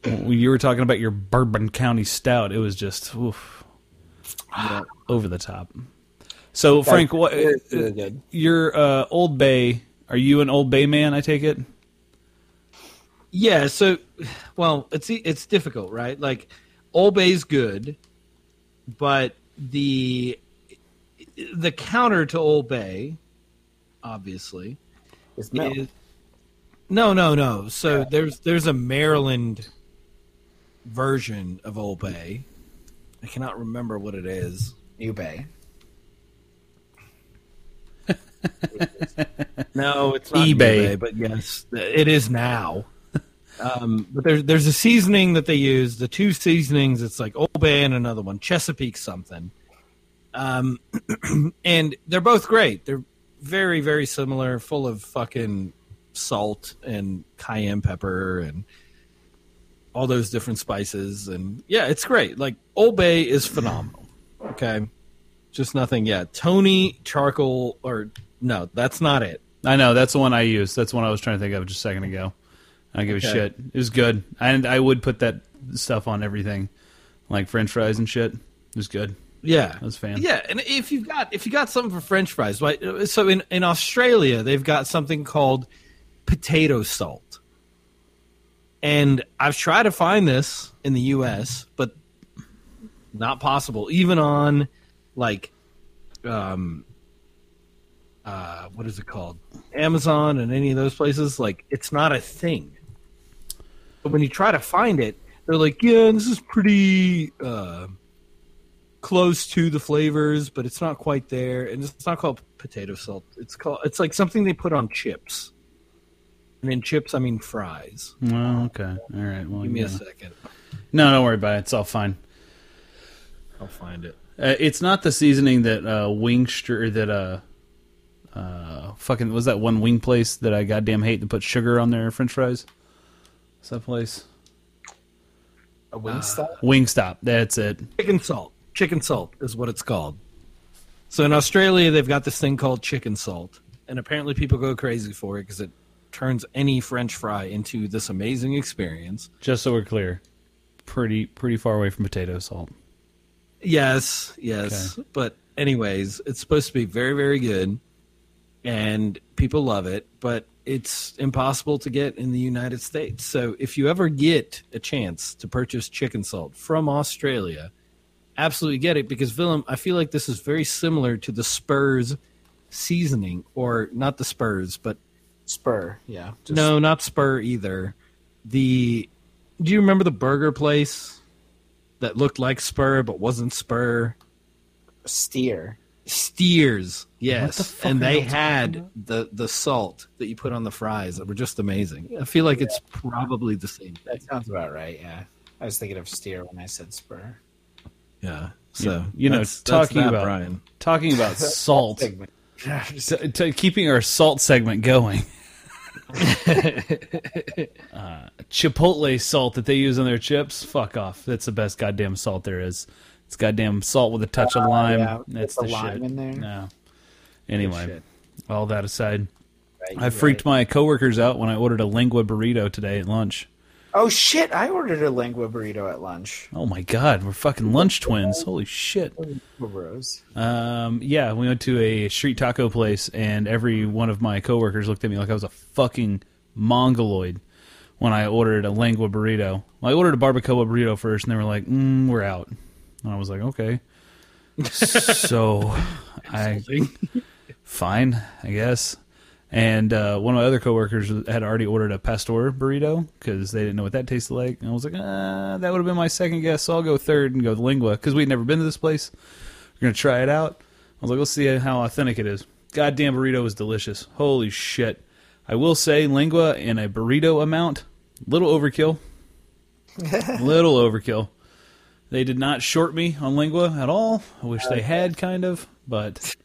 when *laughs* you were talking about your Bourbon County Stout, it was just oof, *sighs* over the top. So, Frank, what Really, really good. your uh, Old Bay? Are you an Old Bay man? I take it. Yeah, so well, it's it's difficult, right? Like Old Bay's good, but the the counter to Old Bay, obviously, It's is no, no, no. So there's there's a Maryland version of Old Bay. I cannot remember what it is. New Bay. *laughs* No, it's not eBay. eBay, but yes, it is now. Um, but there's there's a seasoning that they use. The two seasonings, it's like Old Bay and another one, Chesapeake something. Um, *clears throat* and they're both great. They're very very similar, full of fucking salt and cayenne pepper and all those different spices. And yeah, it's great. Like Old Bay is phenomenal. Okay, just nothing. Yeah, Tony charcoal or no, that's not it. I know that's the one I used. That's one I was trying to think of just a second ago. I don't give a shit. It was good, and I would put that stuff on everything, like French fries and shit. It was good. Yeah, I was a fan. Yeah, and if you've got if you got something for French fries, right? So in in Australia, they've got something called potato salt, and I've tried to find this in the U.S., but not possible. Even on like, um, uh, what is it called? Amazon and any of those places, like it's not a thing. But when you try to find it, they're like, yeah, this is pretty. Uh, close to the flavors, but it's not quite there. And it's not called potato salt. It's called it's like something they put on chips. And in chips, I mean fries. Well, okay, all right. Well, Give me yeah. a second. no, don't worry about it. It's all fine. I'll find it. Uh, it's not the seasoning that uh, Wingster that uh, uh, fucking was that one wing place that I goddamn hate to put sugar on their French fries. What's that place? A Wingstop? Uh, Wingstop. That's it. Chicken salt. Chicken salt is what it's called. So in Australia, they've got this thing called chicken salt, and apparently people go crazy for it because it turns any French fry into this amazing experience. Just so we're clear, pretty pretty far away from potato salt. Yes, yes. But anyways, it's supposed to be very, very good, and people love it. But it's impossible to get in the United States. So if you ever get a chance to purchase chicken salt from Australia, absolutely get it because Willem, I feel like this is very similar to the Spurs seasoning, or not the Spurs, but Spur, yeah. Just no, not Spur either. The do you remember the burger place that looked like Spur but wasn't Spur? steer. Steers, yes, the fuck and they had the the salt that you put on the fries that were just amazing. I feel like it's probably the same. That sounds about right, yeah. I was thinking of steer when I said spur. Yeah. So You know, that's- that's talking that, about Brian. talking about *laughs* salt, Segment. t- t- keeping our salt segment going. *laughs* uh, Chipotle salt that they use on their chips, fuck off. That's the best goddamn salt there is. It's goddamn salt with a touch of lime. Oh, yeah. That's the, the lime shit. in there. No. Anyway, all that aside, Right, I freaked right. my coworkers out when I ordered a lingua burrito today at lunch. Oh shit! I ordered a lingua burrito at lunch. Oh my god, we're fucking lunch twins. Holy shit. Bros. Um, yeah, we went to a street taco place, and every one of my coworkers looked at me like I was a fucking mongoloid when I ordered a lingua burrito. Well, I ordered a barbacoa burrito first, and they were like, mm, "We're out." And I was like, "Okay." so, *laughs* I fine, I guess. And uh, one of my other coworkers had already ordered a pastor burrito because they didn't know what that tasted like. And I was like, uh, that would have been my second guess, so I'll go third and go with lingua because we'd never been to this place. We're gonna try it out. I was like, let's see how authentic it is. Goddamn burrito was delicious. Holy shit! I will say, lingua in a burrito amount, little overkill. *laughs* little overkill. They did not short me on lingua at all. I wish they had, kind of, but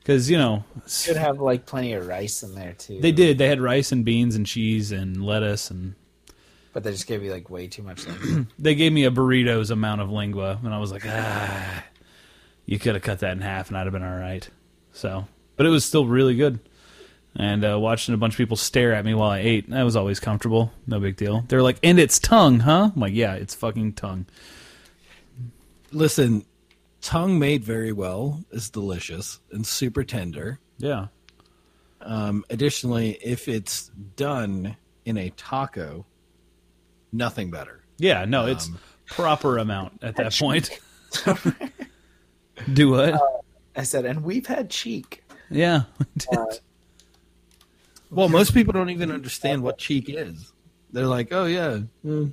because you know Should have like plenty of rice in there too. they did. They had rice and beans and cheese and lettuce, and but they just gave you like way too much. lingua. *clears throat* they gave me a burrito's amount of lingua, and I was like, ah, you could have cut that in half, and I'd have been all right. So, but it was still really good. And uh, watching a bunch of people stare at me while I ate, that was always comfortable. No big deal. They're like, and it's tongue, huh? I'm like, yeah, it's fucking tongue. Listen, tongue made very well is delicious and super tender. Yeah. Um, additionally, if it's done in a taco, nothing better. Yeah, no, it's proper amount at that *laughs* point. *laughs* Do what? I said, and we've had cheek. yeah. *laughs* Well, most people don't even understand what cheek is. They're like, "Oh yeah, mm."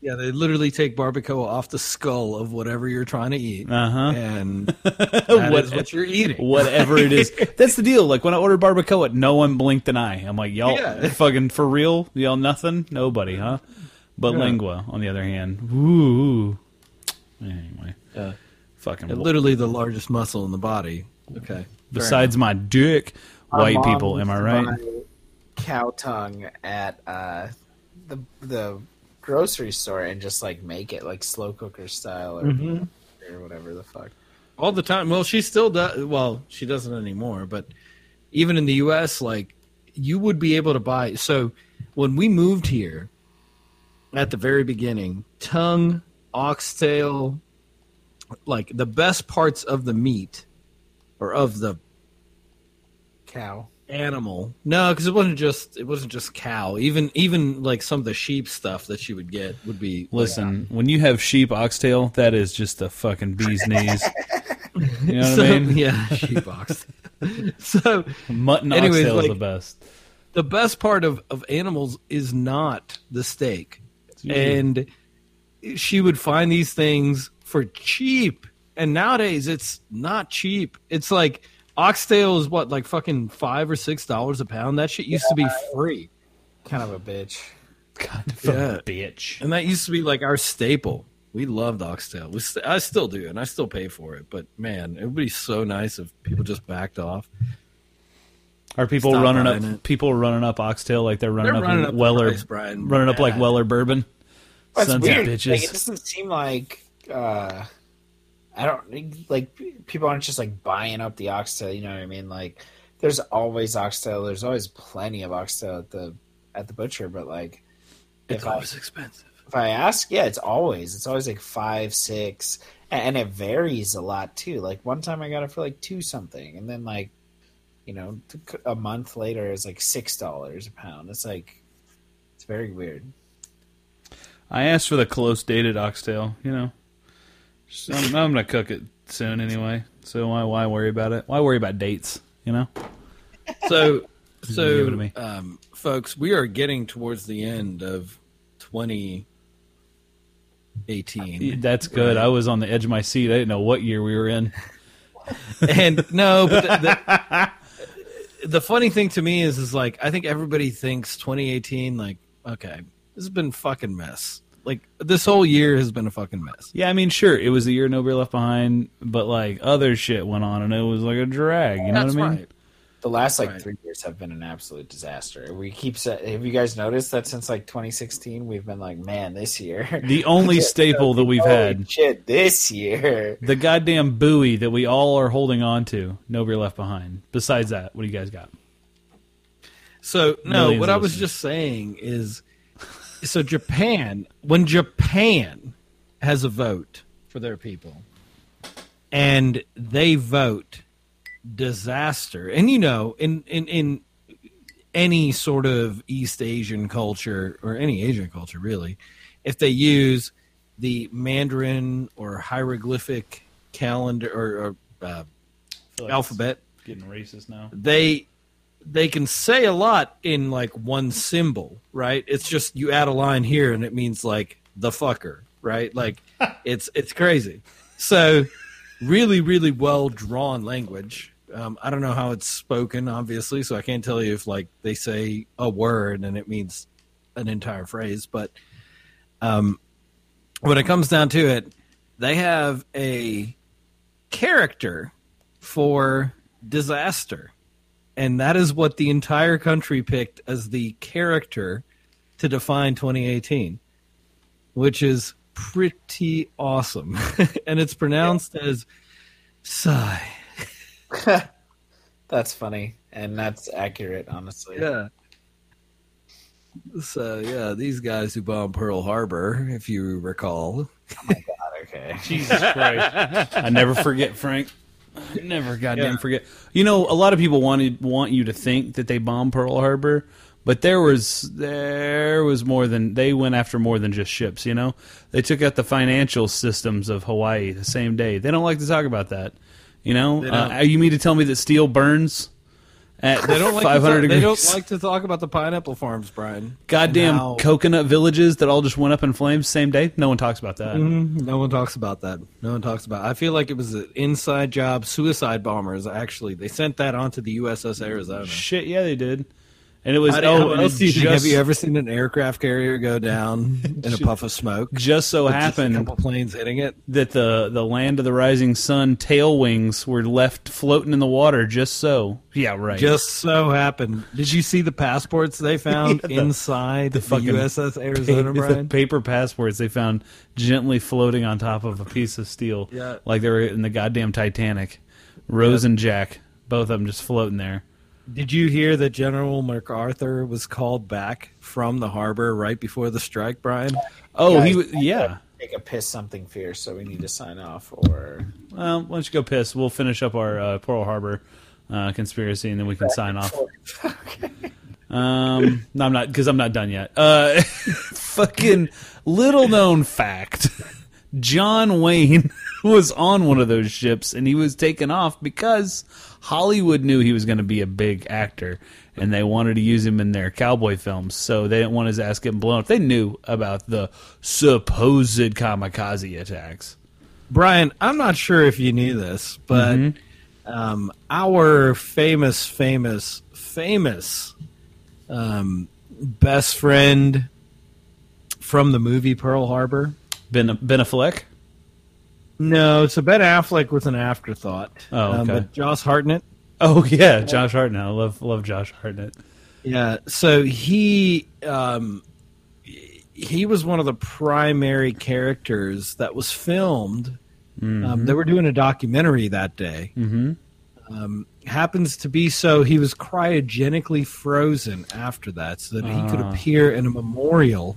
Yeah." They literally take barbacoa off the skull of whatever you're trying to eat, Uh huh. and *laughs* that What- is what you're eating. whatever it is. *laughs* That's the deal. Like when I ordered barbacoa, no one blinked an eye. I'm like, y'all Yeah. *laughs* fucking for real? Y'all nothing? Nobody, huh? But Yeah. lingua, on the other hand, ooh. Anyway, Yeah. fucking. literally the largest muscle in the body. Okay. besides my dick, Our white mom people. Am I right? Cow tongue at uh, the the grocery store and just like make it like slow cooker style or, Mm-hmm. or whatever the fuck. all the time. Well, she still does. Well, she doesn't anymore. But even in the U.S., like you would be able to buy. So when we moved here, at the very beginning, tongue, oxtail, like the best parts of the meat or of the Cow. Animal. No, because it wasn't just it wasn't just cow. Even even like some of the sheep stuff that she would get would be. Listen, when you have sheep oxtail, that is just a fucking bee's knees. You know what so, I mean? Yeah, *laughs* sheep oxtail. so Mutton Anyways, oxtail is like- the best. the best part of, of animals is not the steak. And she would find these things for cheap. And nowadays it's not cheap. It's like oxtail is what, like fucking five or six dollars a pound? That shit used to be free. Kind of a bitch. Kind of Yeah. a bitch. And that used to be like our staple. We loved oxtail. We st- I still do, and I still pay for it. But man, it would be so nice if people just backed off. Are people Stop running up? it. People running up oxtail like they're running They're up running up the Weller, price, Brian. running up like Weller bourbon. That's Sons weird. of Like, bitches. it doesn't seem like uh, I don't like people aren't just like buying up the oxtail. You know what I mean? Like, there's always oxtail. There's always plenty of oxtail at the at the butcher. But like, It's if I always expensive. if I ask, yeah, it's always it's always like five, six, and, and it varies a lot too. Like one time I got it for like two something, and then like you know a month later it's like six dollars a pound. It's like it's very weird. I asked for the close dated oxtail. You know, Just- I'm, I'm gonna cook it soon anyway. So why why worry about it? Why worry about dates? You know. So, *laughs* so um, folks, we are getting towards the end of 2018, That's good. Right. I was on the edge of my seat. I didn't know what year we were in. *laughs* and no, but the, the, *laughs* the funny thing to me is, is like I think everybody thinks 2018, like okay, this has been fucking mess. Like this whole year has been a fucking mess. Yeah, I mean, sure, it was the year Nobody Left Behind, but like other shit went on, and it was like a drag. You know That's what I mean? right. The last like Right. three years have been an absolute disaster. We keep sa- have you guys noticed that since like 2016 we've been like, man, this year The only *laughs* staple that we've had, shit this year. the goddamn buoy that we all are holding on to, Nobody Left Behind. Besides that, what do you guys got? So no, Millions what I was just saying is, so Japan, when Japan has a vote for their people, and they vote disaster, and you know, in in in any sort of East Asian culture or any Asian culture really, if they use the Mandarin or hieroglyphic calendar or, or uh, alphabet Getting racist now. they they can say a lot in like one symbol, right? It's just you add a line here and it means like the fucker, right? Like *laughs* it's it's crazy. So really, really well drawn language. Um, I don't know how it's spoken, obviously, so I can't tell you if like they say a word and it means an entire phrase. But um, when it comes down to it, they have a character for disaster and that is what the entire country picked as the character to define 2018 which is pretty awesome *laughs* and it's pronounced as sigh *laughs* That's funny and that's accurate, honestly. yeah so yeah these guys who bombed pearl harbor if you recall Oh my God, Okay. *laughs* Jesus Christ. I never forget, Frank. *laughs* Never goddamn forget. You know, a lot of people wanted want you to think that they bombed Pearl Harbor, but there was there was more than they went after more than just ships, you know? They took out the financial systems of Hawaii the same day. They don't like to talk about that. You know? Uh, you mean to tell me that steel burns at they don't like 500 to talk, degrees? they don't like to talk about the pineapple farms brian Goddamn Now- coconut villages that all just went up in flames same day? No one talks about that. Mhm. No one talks about that. No one talks about. I feel like it was an inside job. Suicide bombers actually. They sent that onto the USS Arizona. Shit, yeah, they did. And it was How, oh, how and else it do you think? Have you ever seen an aircraft carrier go down *laughs* in a puff of smoke? just so With just happened a couple planes hitting it. that the the land of the rising sun tail wings were left floating in the water just so. Yeah, right. Just so happened. Did you see the passports they found *laughs* Yeah, the- inside the the, fucking USS Arizona, the Brian? paper passports they found gently floating on top of a piece of steel, Yeah. like they were in the goddamn Titanic. Rose and Jack, both of them just floating there. Did you hear that General MacArthur was called back from the harbor right before the strike, Brian? Oh, Guys, he was yeah. Take a piss something fierce, so we need to sign off. Or Well, why don't you go piss? We'll finish up our uh, Pearl Harbor uh, conspiracy, and then we can sign off. *laughs* Um, no, I'm not because I'm not done yet. Uh, *laughs* fucking little known fact: John Wayne *laughs* was on one of those ships, and he was taken off because Hollywood knew he was going to be a big actor, and they wanted to use him in their cowboy films. So they didn't want his ass getting blown up. They knew about the supposed kamikaze attacks. Brian, I'm not sure if you knew this, but Mm-hmm. um, our famous, famous, famous um, best friend from the movie Pearl Harbor. Ben Ben Affleck. No, it's a Ben Affleck with an afterthought. Oh, Um, but Josh Hartnett. Oh *laughs* yeah, Josh Hartnett. I love love Josh Hartnett. Yeah, so he um, he was one of the primary characters that was filmed. Um, they were doing a documentary that day. Mm-hmm. Um, happens to be so he was cryogenically frozen after that, so that he could Ah. appear in a memorial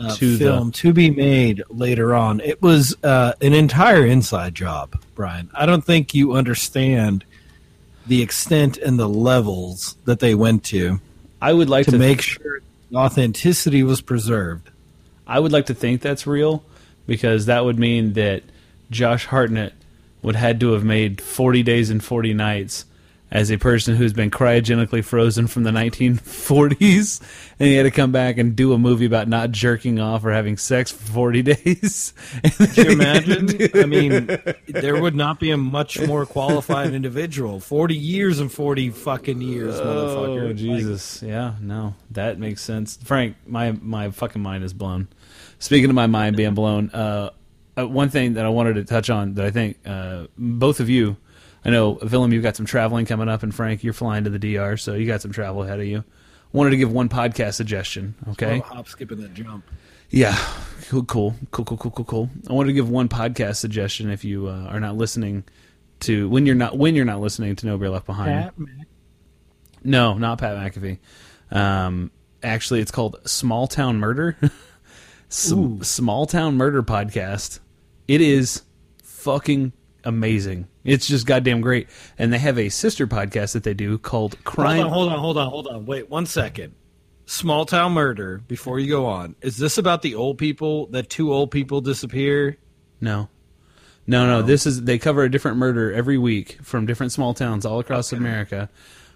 uh, To the- film to be made later on. It was uh, an entire inside job, Brian. I don't think you understand the extent and the levels that they went to I would like to to make sure the authenticity was preserved. I would like to think that's real because that would mean that Josh Hartnett would had to have made 40 days and 40 nights as a person who's been cryogenically frozen from the 1940s and he had to come back and do a movie about not jerking off or having sex for 40 *laughs* days. Can you imagine? I mean, there would not be a much more qualified individual. Forty years and forty fucking years, motherfucker. Oh Like, Jesus! yeah, no, that makes sense. Frank, my my fucking mind is blown. speaking of my mind being blown, uh, uh, one thing that I wanted to touch on that I think uh, both of you, I know Willem, you've got some traveling coming up, and Frank, you're flying to the DR, so you got some travel ahead of you. Wanted to give one podcast suggestion. Okay, Oh, hop, skip, and that jump. yeah, cool, cool, cool, cool, cool, cool, cool. I wanted to give one podcast suggestion if you uh, are not listening to when you're not when you're not listening to No Beer Left Behind. No, not Pat McAfee. Um, actually, it's called Small Town Murder. *laughs* S- Small Town Murder podcast. It is fucking amazing. It's just goddamn great. And they have a sister podcast that they do called Crime. Hold on, hold on, hold on, hold on. Wait one second. Small town murder. Before you go on, is this about the old people that two old people disappear? No. No, no. This is they cover a different murder every week from different small towns all across America.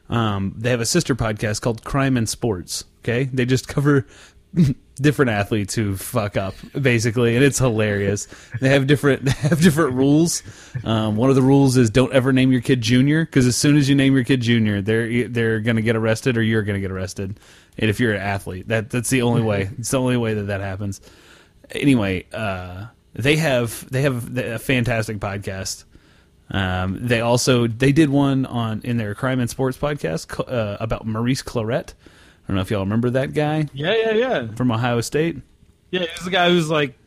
Um, they have a sister podcast called Crime and Sports. Okay, they just *laughs* cover *laughs* different athletes who fuck up basically, and it's hilarious. They have different *laughs* they have different rules. Um, one of the rules is don't ever name your kid Junior because as soon as you name your kid Junior, they're they're gonna get arrested or you're gonna get arrested. And if you're an athlete, that that's the only way. It's the only way that that happens anyway, uh, they have they have a fantastic podcast. Um, they also they did one on in their crime and sports podcast uh, about Maurice Clarett. I don't know if y'all remember that guy Yeah, yeah, yeah. from Ohio State. Yeah, he's the guy who's like,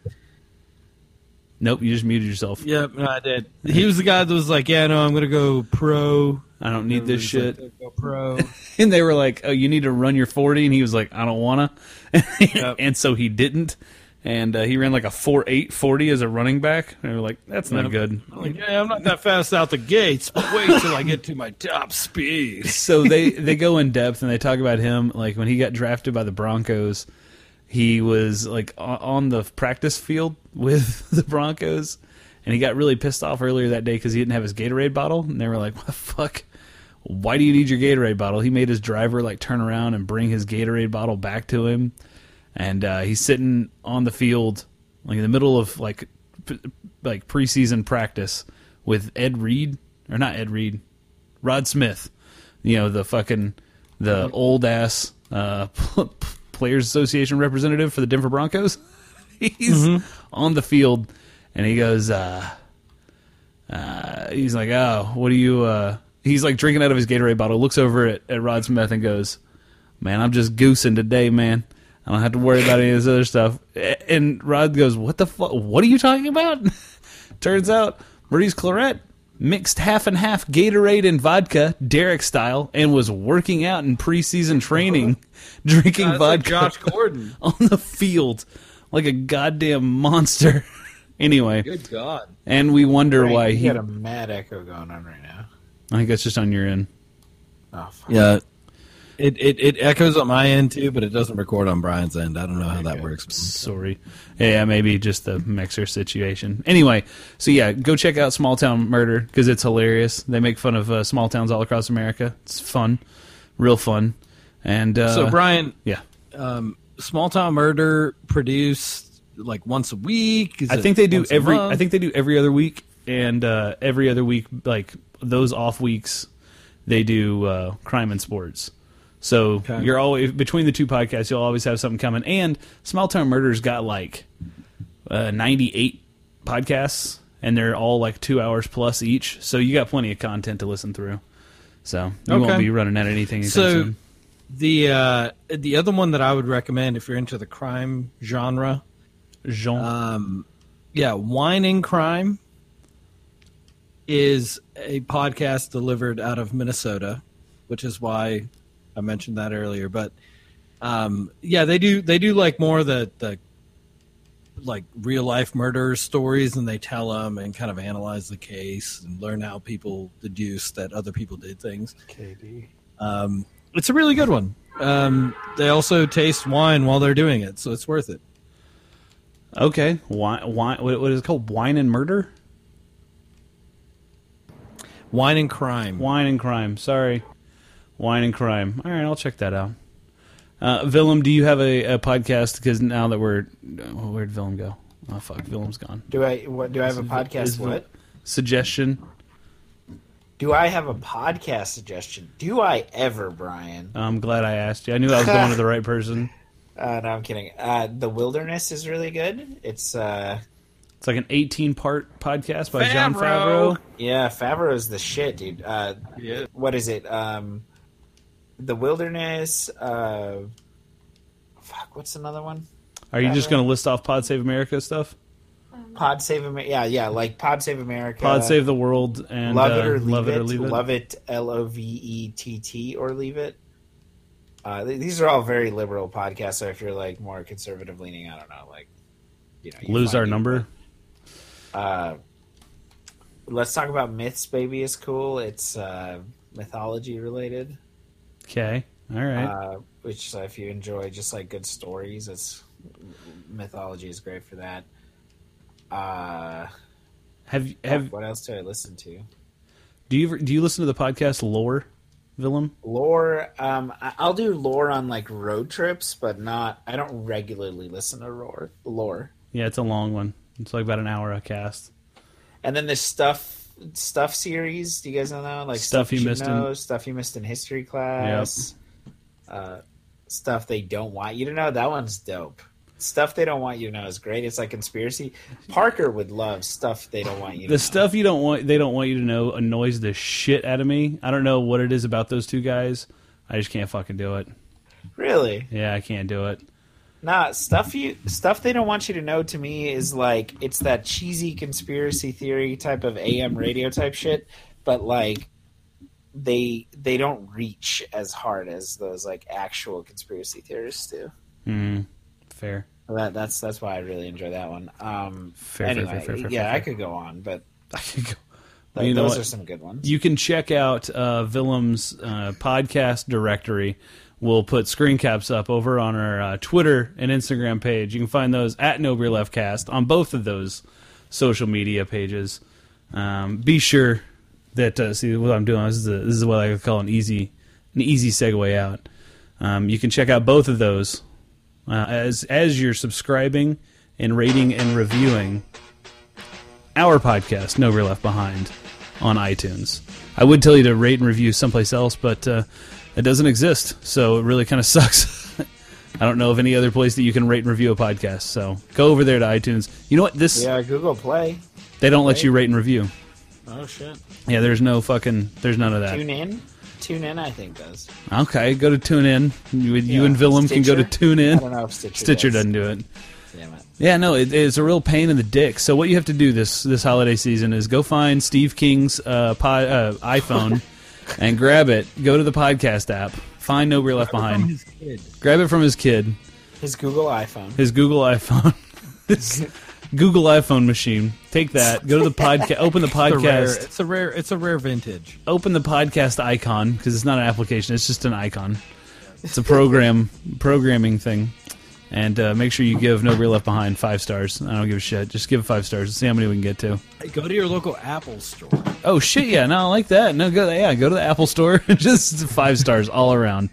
Nope, you just muted yourself. yep, no, I did. He was the guy that was like, yeah, no, I'm gonna go pro. I don't need this shit. like, go pro. *laughs* And they were like, "Oh, you need to run your 40," and he was like, "I don't wanna," *laughs* and so he didn't. And uh, he ran like a four eight forty as a running back. And they were like, "That's not good." I'm like, yeah, I'm not that fast out the gates, but wait till I get to my top speed. *laughs* so they they go in depth and they talk about him like when he got drafted by the Broncos he was like on the practice field with *laughs* the Broncos and he got really pissed off earlier that day because he didn't have his Gatorade bottle and they were like what the fuck why do you need your Gatorade bottle he made his driver like turn around and bring his Gatorade bottle back to him and uh, he's sitting on the field like in the middle of like p- like preseason practice with Ed Reed or not Ed Reed Rod Smith, you know the fucking the old ass uh, *laughs* Players Association representative for the Denver Broncos. *laughs* He's on the field, and he goes, uh, uh, he's like, "Oh, what do you?" Uh, he's like drinking out of his Gatorade bottle. Looks over at, at Rod Smith and goes, "Man, I'm just goosing today, man. I don't have to worry about any of this other stuff." And Rod goes, "What the fuck? What are you talking about?" *laughs* Turns out Maurice Clarett mixed half and half Gatorade and vodka, Derek style, and was working out in preseason *laughs* training, *laughs* drinking That's like vodka Josh Gordon. on the field like a goddamn monster. anyway, Good God. and we wonder Frank, why he. got a mad echo going on right now. I think that's just on your end. Oh, fuck. Yeah. It, it it echoes on my end too, but it doesn't record on Brian's end. I don't know how that works. Sorry. Yeah, maybe just the mixer situation. Anyway, so yeah, go check out Small Town Murder because it's hilarious. They make fun of uh, small towns all across America. It's fun, real fun. And uh, So Brian, yeah, um, Small Town Murder produced like once a week. Is I think they do every. I think they do every other week, and uh, every other week, like those off weeks, they do uh, crime and sports. So Okay. you're always between the two podcasts. You'll always have something coming. And Small Town Murders got like uh, 98 podcasts, and they're all like two hours plus each. So you got plenty of content to listen through. So you won't be running out of anything. So soon. the uh, the other one that I would recommend if you're into the crime genre, Jean, um, yeah, and Crime is a podcast delivered out of Minnesota, which is why I mentioned that earlier. But um, yeah, they do they do like more the the like real life murder stories, and they tell them and kind of analyze the case and learn how people deduce that other people did things. KD. Um, it's a really good one. Um, they also taste wine while they're doing it, so it's worth it. okay, wine, wine, what what is it called? Wine and Murder. Wine and crime. Wine and crime. Sorry, wine and crime. All right, I'll check that out. Uh, Willem, do you have a, a podcast? Because now that we're oh, where'd Willem go? Oh fuck, Willem's gone. Do I what do I have a podcast? Is- What? Suggestion. Do I have a podcast suggestion? Do I ever, Brian? I'm glad I asked you. I knew I was going to the right person. *laughs* Uh, no, I'm kidding. Uh, the Wilderness is really good. It's uh, It's like an 18 part podcast by Jon Favreau. Favreau. yeah, Favreau is the shit, dude. Uh, Yeah. what is it? Um, the Wilderness. Uh, fuck, what's another one? Are you just going to list off Pod Save America stuff? Pod Save America. Yeah, yeah, like Pod Save America. Pod Save the World and Love uh, it or leave Love it. It or Leave It. Love it. L O V E T T or leave it. Uh, th- these are all very liberal podcasts. So if you're like more conservative leaning, I don't know, like you know, you Lose our it, number. Uh, let's talk about myths. Baby is cool. It's uh, mythology related. Okay. All right. Uh, which uh, if you enjoy just like good stories, it's mythology is great for that. Uh, have have what else do I listen to? do you do you listen to the podcast Lore, Willem? Lore, um, I'll do lore on like road trips, but not. I don't regularly listen to lore. Lore, Yeah, it's a long one. It's like about an hour a cast. and then the stuff stuff series. Do you guys know that? Like Stuff You should Missed in- stuff you missed in history class. Uh, stuff they don't want you to know. That one's dope. Stuff they don't want you to know is great. It's like conspiracy. Parker would love stuff they don't want you. to know. The know. stuff you don't want they don't want you to know annoys the shit out of me. I don't know what it is about those two guys. I just can't fucking do it. really. Yeah, I can't do it. Nah, stuff you stuff they don't want you to know to me is like it's that cheesy conspiracy theory type of AM radio type shit, but like they they don't reach as hard as those like actual conspiracy theorists do. Mm, fair. That that's that's why I really enjoy that one. Um Fair, anyway, fair, fair, yeah, I could go on, but *laughs* I could go. like, you know those what? are some good ones. You can check out uh, Willem's uh, podcast directory. We'll put screen caps up over on our uh, Twitter and Instagram page. You can find those at No Beer Left Cast on both of those social media pages. Um, be sure that uh, see what I'm doing. This is, a, this is what I call an easy an easy segue out. Um, you can check out both of those uh, as as you're subscribing and rating and reviewing our podcast, No Beer Left Behind, on iTunes. I would tell you to rate and review someplace else, but uh, it doesn't exist, so it really kind of *laughs* sucks. I don't know of any other place that you can rate and review a podcast. So go over there to iTunes. You know what? This yeah, Google Play. they don't let you rate and review. Oh shit. Yeah, there's no fucking, there's none of that. Tune in. TuneIn, I think does. Okay, go to TuneIn. you Yeah, and Willem can go to Stitcher? I don't know if Stitcher, Stitcher does. doesn't do it. Damn it. Yeah, no, it, it's a real pain in the dick. So what you have to do this this holiday season is go find Steve King's uh, pod, uh, iPhone *laughs* and grab it. Go to the podcast app. Find No Beer Left From Behind. his kid. Grab it from his kid, His Google iPhone. his Google iPhone, *laughs* his Google iPhone machine. Take that. Go to the podcast. Open the It's a rare. podcast. It's a rare. It's a rare vintage. Open the podcast icon because it's not an application. It's just an icon. It's a program programming thing. And uh, make sure you give No Beer Left Behind five stars. I don't give a shit. Just give it five stars. See how many we can get to. Hey, go to your local Apple store. Oh shit! Yeah, no, I like that. No, go yeah, go to the Apple Store. *laughs* Just five stars all around.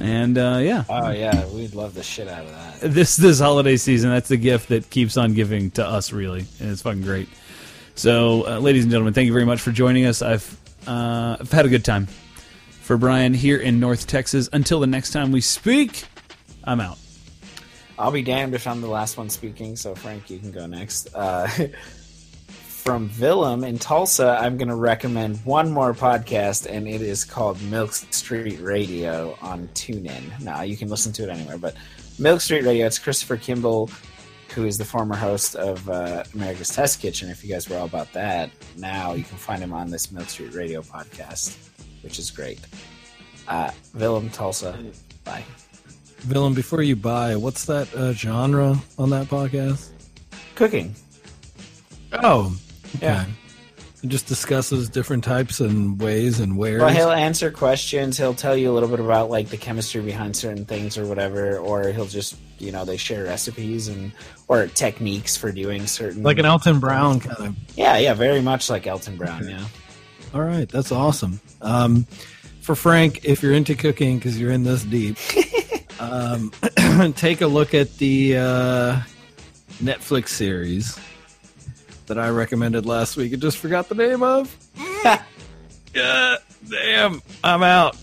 And uh, yeah, Oh yeah, we'd love the shit out of that. this this holiday season, that's the gift that keeps on giving to us, really, and it's fucking great. So, uh, ladies and gentlemen, thank you very much for joining us. I've uh, I've had a good time. For Brian here in North Texas. Until the next time we speak, I'm out. I'll be damned if I'm the last one speaking. So Frank, you can go next. Uh, *laughs* from Willem in Tulsa, I'm going to recommend one more podcast, and it is called Milk Street Radio on TuneIn. Now you can listen to it anywhere, but Milk Street Radio. It's Christopher Kimball, who is the former host of uh, America's Test Kitchen. If you guys were all about that, now you can find him on this Milk Street Radio podcast, which is great. Uh, Willem Tulsa, bye. Villain, before you buy, what's that uh, genre on that podcast? Cooking. Oh, okay. Yeah. It just discusses different types and ways and where. Well, he'll answer questions. He'll tell you a little bit about like the chemistry behind certain things or whatever, or he'll just you know they share recipes and or techniques for doing certain like an Alton Brown kind of. yeah yeah very much like Alton Brown yeah All right, that's awesome. Um, for Frank, if you're into cooking because you're in this deep, *laughs* um, *clears throat* take a look at the uh, Netflix series that I recommended last week. I just forgot the name of. *laughs* *laughs* yeah, damn, I'm out.